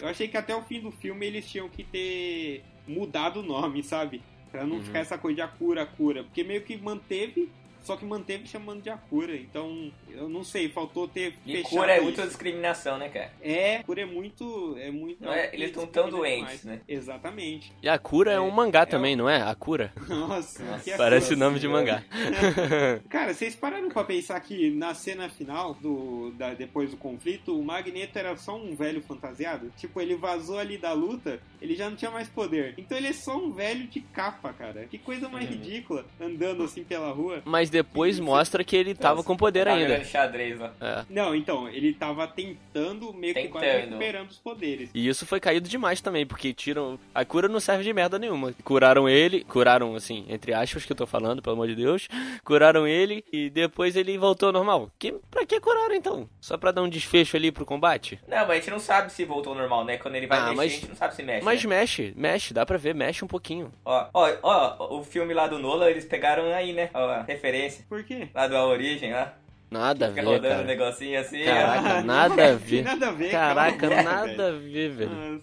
Eu achei que até o fim do filme eles tinham que ter mudado o nome, sabe? Pra não Uhum. ficar essa coisa de a cura, a cura. Porque meio que manteve, só que manteve chamando de Akura. Então, eu não sei, faltou ter E fechado cura é isso. muita discriminação, né, cara? É, Akura é muito... É muito Não é- eles estão tão doentes, demais. né? Exatamente. E a cura é um mangá também, não é? A cura. Nossa, Nossa. que Parece o Akura. nome de mangá. (laughs) Cara, vocês pararam pra pensar que na cena final, do, da, depois do conflito, o Magneto era só um velho fantasiado? Tipo, ele vazou ali da luta, ele já não tinha mais poder. Então ele é só um velho de capa, cara. Que coisa mais Uhum. ridícula, andando assim pela rua. Mas depois mostra que ele tava com poder Tá ainda. xadrez lá. É. Não, então, ele tava tentando, meio que quase Tentando. recuperando os poderes. E isso foi caído demais também, porque tiram. A cura não serve de merda nenhuma. Curaram ele, curaram, assim, entre aspas que eu tô falando, pelo amor de Deus. Curaram ele e depois ele voltou ao normal. Que, pra que curaram então? Só pra dar um desfecho ali pro combate? Não, mas a gente não sabe se voltou ao normal, né? Quando ele vai Ah, mexer, mas- a gente não sabe se mexe. Mas né? mexe, mexe, dá pra ver, mexe um pouquinho. Ó, ó, ó, o filme lá do Nolan, eles pegaram aí, né? Ó, a referência. Por quê? Lá do A Origem, lá. Nada a Fica ver, rodando um cara. negocinho assim. Caraca, ó. (laughs) nada a ver. Nada a ver, Caraca, calma, nada a velho. ver, velho. Nossa.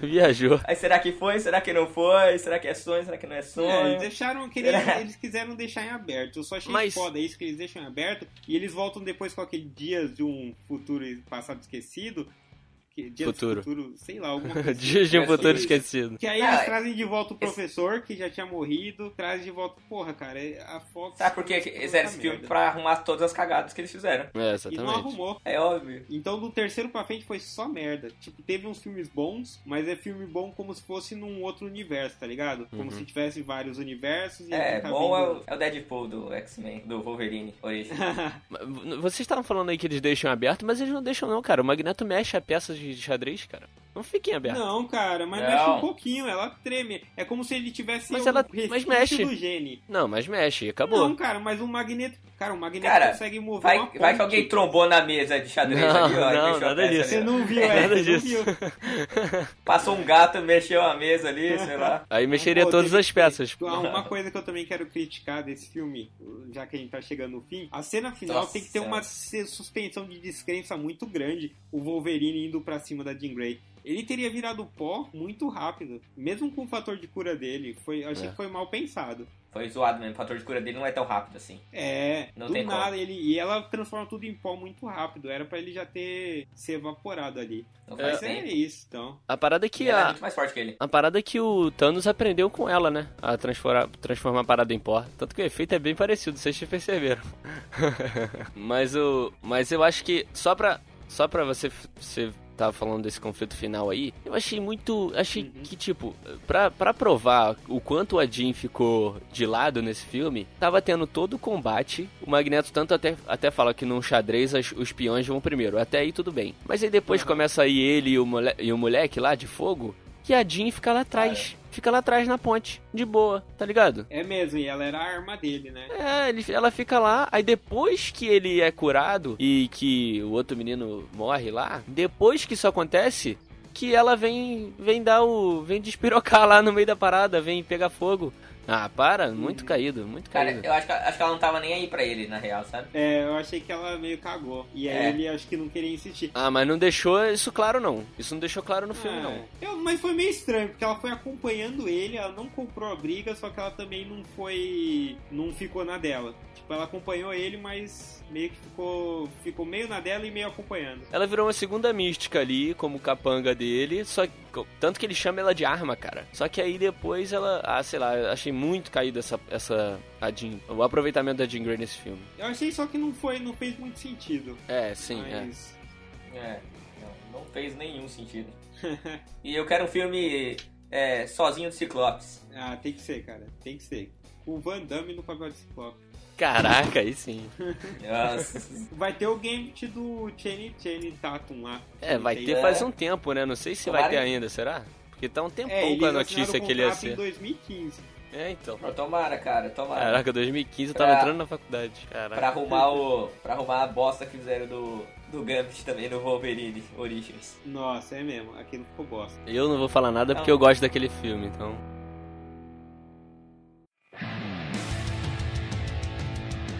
(laughs) Viajou. Aí será que foi? Será que não foi? Será que é sonho? Será que não é sonho? É, eles deixaram que eles, (laughs) eles quiseram deixar em aberto. Eu só achei Mas- foda isso que eles deixam em aberto e eles voltam depois com aquele dias de um futuro e passado esquecido. Que, Futuro. futuro, sei lá, alguma (laughs) coisa. assim. Dias de um É futuro isso. esquecido. Que aí eles é. trazem de volta o professor, que já tinha morrido, traz de volta. Porra, cara, é- a Fox. Sabe por que eles fizeram esse filme? Pra arrumar todas as cagadas que eles fizeram. É, E não exatamente. arrumou. É óbvio. Então do terceiro pra frente foi só merda. Tipo, teve uns filmes bons, mas é filme bom como se fosse num outro universo, tá ligado? Como Uhum. se tivesse vários universos e É, tá bom é vendo- o, é o Deadpool do X-Men, do Wolverine Origem. (laughs) Vocês estavam falando aí que eles deixam aberto, mas eles não deixam não, cara. O Magneto mexe a peça de xadrez, cara. Não fiquem abertos. Não, cara, mas Não. mexe um pouquinho, ela treme. É como se ele tivesse Mas um ela- mas mexe. do gene. Não, mas mexe, acabou. Não, cara, mas o magneto. Cara, o magneto Cara, consegue mover Vai, uma vai que ponte. alguém trombou na mesa de xadrez Não, ali, ó. não, nada disso. Você ali, ó. não viu, é, Nada você não disso. viu. (laughs) Passou um gato, mexeu a mesa ali, sei lá. Aí mexeria Pô, todas as peças. Ah, Uma coisa que eu também quero criticar desse filme, já que a gente tá chegando no fim, a cena final Nossa tem que ter uma suspensão de descrença muito grande, o Wolverine indo pra cima da Jean Grey. Ele teria virado pó muito rápido, mesmo com o fator de cura dele. Foi, eu achei É. que foi mal pensado. Foi zoado mesmo, o fator de cura dele não é tão rápido assim. É, Não do tem nada como. ele e ela transforma tudo em pó muito rápido. Era pra ele já ter se evaporado ali. Não faz é tempo. isso, então. A parada é que ela é a, muito mais forte que ele. a parada é que o Thanos aprendeu com ela, né? A transformar, transformar a parada em pó. Tanto que o efeito é bem parecido, vocês já perceberam. (laughs) mas o. Mas eu acho que só pra. Só pra você. Você tava falando desse conflito final aí, eu achei muito. Achei Uhum. que, tipo, pra, pra provar o quanto a Jean ficou de lado nesse filme, tava tendo todo o combate. O Magneto tanto até, até fala que num xadrez as- os peões vão primeiro. Até aí tudo bem. Mas aí depois Uhum. começa aí ele e o, mole, e o moleque lá de fogo. Que a Jean fica lá atrás. Fica lá atrás na ponte. De boa, tá ligado? É mesmo, e ela era a arma dele, né? É, ele, ela fica lá, aí depois que ele é curado e que o outro menino morre lá, depois que isso acontece, que ela vem vem dar o. vem despirocar (laughs) lá no meio da parada, vem pegar fogo. Ah, para, muito caído, muito Cara, caído. eu acho que, acho que ela não tava nem aí pra ele, na real, sabe? É, eu achei que ela meio cagou. E aí É. ele acho que não queria insistir. Ah, mas não deixou isso claro não. Isso não deixou claro no filme É. não. Eu- mas foi meio estranho, porque ela foi acompanhando ele, ela não comprou a briga, só que ela também não foi. não ficou na dela. Tipo, ela acompanhou ele, mas meio que ficou. ficou meio na dela e meio acompanhando. Ela virou uma segunda mística ali, como capanga dele, só que, tanto que ele chama ela de arma, cara. Só que aí depois ela, ah, sei lá, eu achei muito caído essa essa a Jean, o aproveitamento da Jean Grey nesse filme. Eu achei só que não foi, não fez muito sentido. É, sim, é. mas. É, não, não fez nenhum sentido. (laughs) E eu quero um filme é, sozinho do Ciclopes. ah, tem que ser, cara. Tem que ser. O Van Damme no papel de Ciclope. Caraca, aí sim. Nossa. Vai ter o Gambit do Channing Channing Tatum lá. É, vai ter faz um tempo, né? Não sei se vai ter que- ainda, será? Porque tá um tempão É, com a notícia que ele ia contrato em ser. 2015. É, então. Pô, Tomara, cara, tomara. Caraca, 2015 eu tava Pra- entrando na faculdade. Caraca. Pra arrumar o. pra arrumar a bosta que fizeram do, do Gambit também no Wolverine Origins. Nossa, é mesmo. Aquilo ficou bosta. Eu não vou falar nada porque Não. eu gosto daquele filme, então.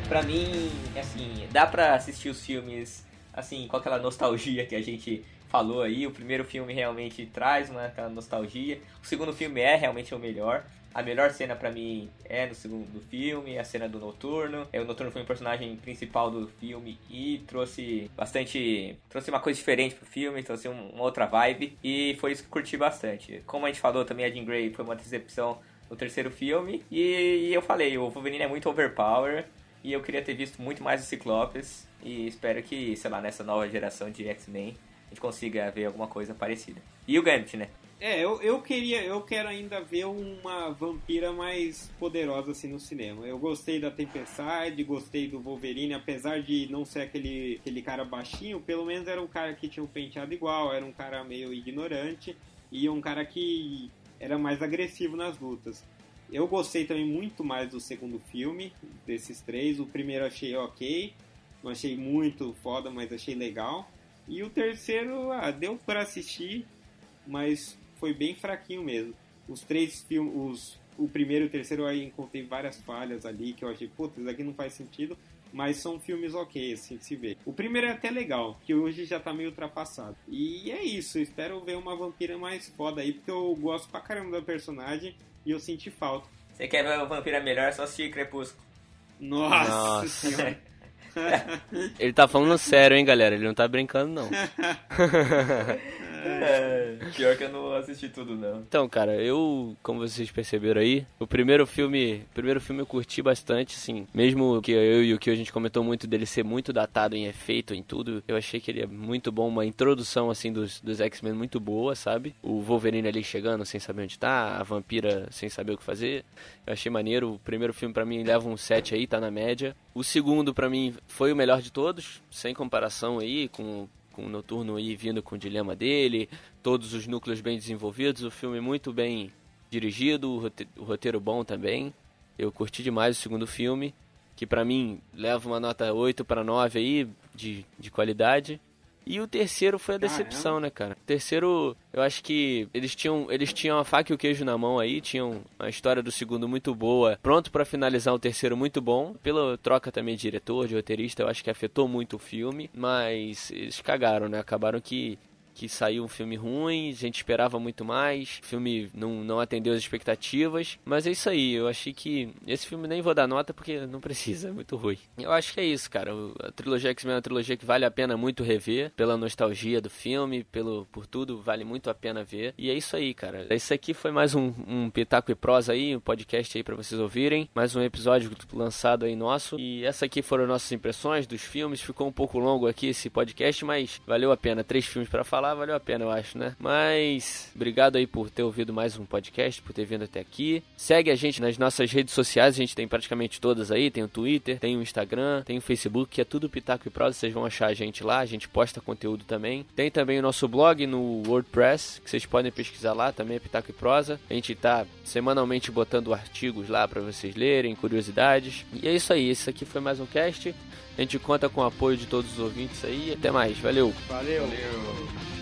Pra mim, assim, dá pra assistir os filmes assim, com aquela nostalgia que a gente falou aí. O primeiro filme realmente traz uma aquela nostalgia. O segundo filme é realmente o melhor. A melhor cena para mim é no segundo filme, a cena do Noturno. É, o Noturno foi um personagem principal do filme e trouxe bastante. trouxe uma coisa diferente pro filme, trouxe uma outra vibe. E foi isso que curti bastante. Como a gente falou também, a Jean Grey foi uma decepção no terceiro filme. E, e eu falei, o Wolverine é muito overpower. E eu queria ter visto muito mais o Ciclopes. E espero que, sei lá, nessa nova geração de X-Men a gente consiga ver alguma coisa parecida. E o Gambit, né? É, eu, eu queria, eu quero ainda ver uma vampira mais poderosa assim no cinema. Eu gostei da Tempestade, gostei do Wolverine, apesar de não ser aquele, aquele cara baixinho, pelo menos era um cara que tinha um penteado igual, era um cara meio ignorante e um cara que era mais agressivo nas lutas. Eu gostei também muito mais do segundo filme, desses três. O primeiro achei ok, não achei muito foda, mas achei legal. E o terceiro, ah, deu para assistir, mas foi bem fraquinho mesmo. Os três filmes, o primeiro e o terceiro eu encontrei várias falhas ali que eu achei, putz, isso aqui não faz sentido, mas são filmes ok, assim, se vê. O primeiro é até legal, que hoje já tá meio ultrapassado. E é isso, espero ver uma vampira mais foda aí, porque eu gosto pra caramba da personagem e eu senti falta. Você quer ver uma vampira melhor, só assistir Crepúsculo. Nossa, Nossa. senhora. (laughs) Ele tá falando sério, hein, galera? Ele não tá brincando, não. (laughs) É, pior que eu não assisti tudo, não. Então, cara, eu, como vocês perceberam aí, o primeiro filme, primeiro filme eu curti bastante, assim, mesmo que eu e o que a gente comentou muito dele ser muito datado em efeito, em tudo, eu achei que ele é muito bom, uma introdução, assim, dos, dos X-Men muito boa, sabe? O Wolverine ali chegando sem saber onde tá, a vampira sem saber o que fazer, eu achei maneiro, o primeiro filme para mim leva um 7 aí, tá na média. O segundo para mim foi o melhor de todos, sem comparação aí com com o Noturno aí vindo com o dilema dele, todos os núcleos bem desenvolvidos, o filme muito bem dirigido, o roteiro bom também. Eu curti demais o segundo filme, que para mim leva uma nota 8 para 9 aí de, de qualidade. E o terceiro foi a decepção, né, cara? O terceiro, eu acho que eles tinham, eles tinham a faca e o queijo na mão aí, tinham a história do segundo muito boa, pronto para finalizar o terceiro muito bom. Pela troca também de diretor, de roteirista, eu acho que afetou muito o filme, mas eles cagaram, né? Acabaram que que saiu um filme ruim, a gente esperava muito mais, o filme não, não atendeu as expectativas, mas é isso aí, eu achei que esse filme nem vou dar nota porque não precisa, é muito ruim. Eu acho que é isso, cara, a trilogia X-Men é uma trilogia que vale a pena muito rever, pela nostalgia do filme, pelo, por tudo, vale muito a pena ver, e é isso aí, cara. Esse aqui foi mais um, um Pitaco e Prosa aí, um podcast aí para vocês ouvirem, mais um episódio lançado aí nosso, e essa aqui foram nossas impressões dos filmes, ficou um pouco longo aqui esse podcast, mas valeu a pena, três filmes para falar, valeu a pena, eu acho, né? Mas obrigado aí por ter ouvido mais um podcast, por ter vindo até aqui. Segue a gente nas nossas redes sociais, a gente tem praticamente todas aí, tem o Twitter, tem o Instagram, tem o Facebook, que é tudo Pitaco e Prosa, vocês vão achar a gente lá, a gente posta conteúdo também. Tem também o nosso blog no WordPress, que vocês podem pesquisar lá, também é Pitaco e Prosa. A gente tá semanalmente botando artigos lá para vocês lerem, curiosidades. E é isso aí, esse aqui foi mais um cast. A gente conta com o apoio de todos os ouvintes aí. Até mais, valeu. Valeu. valeu.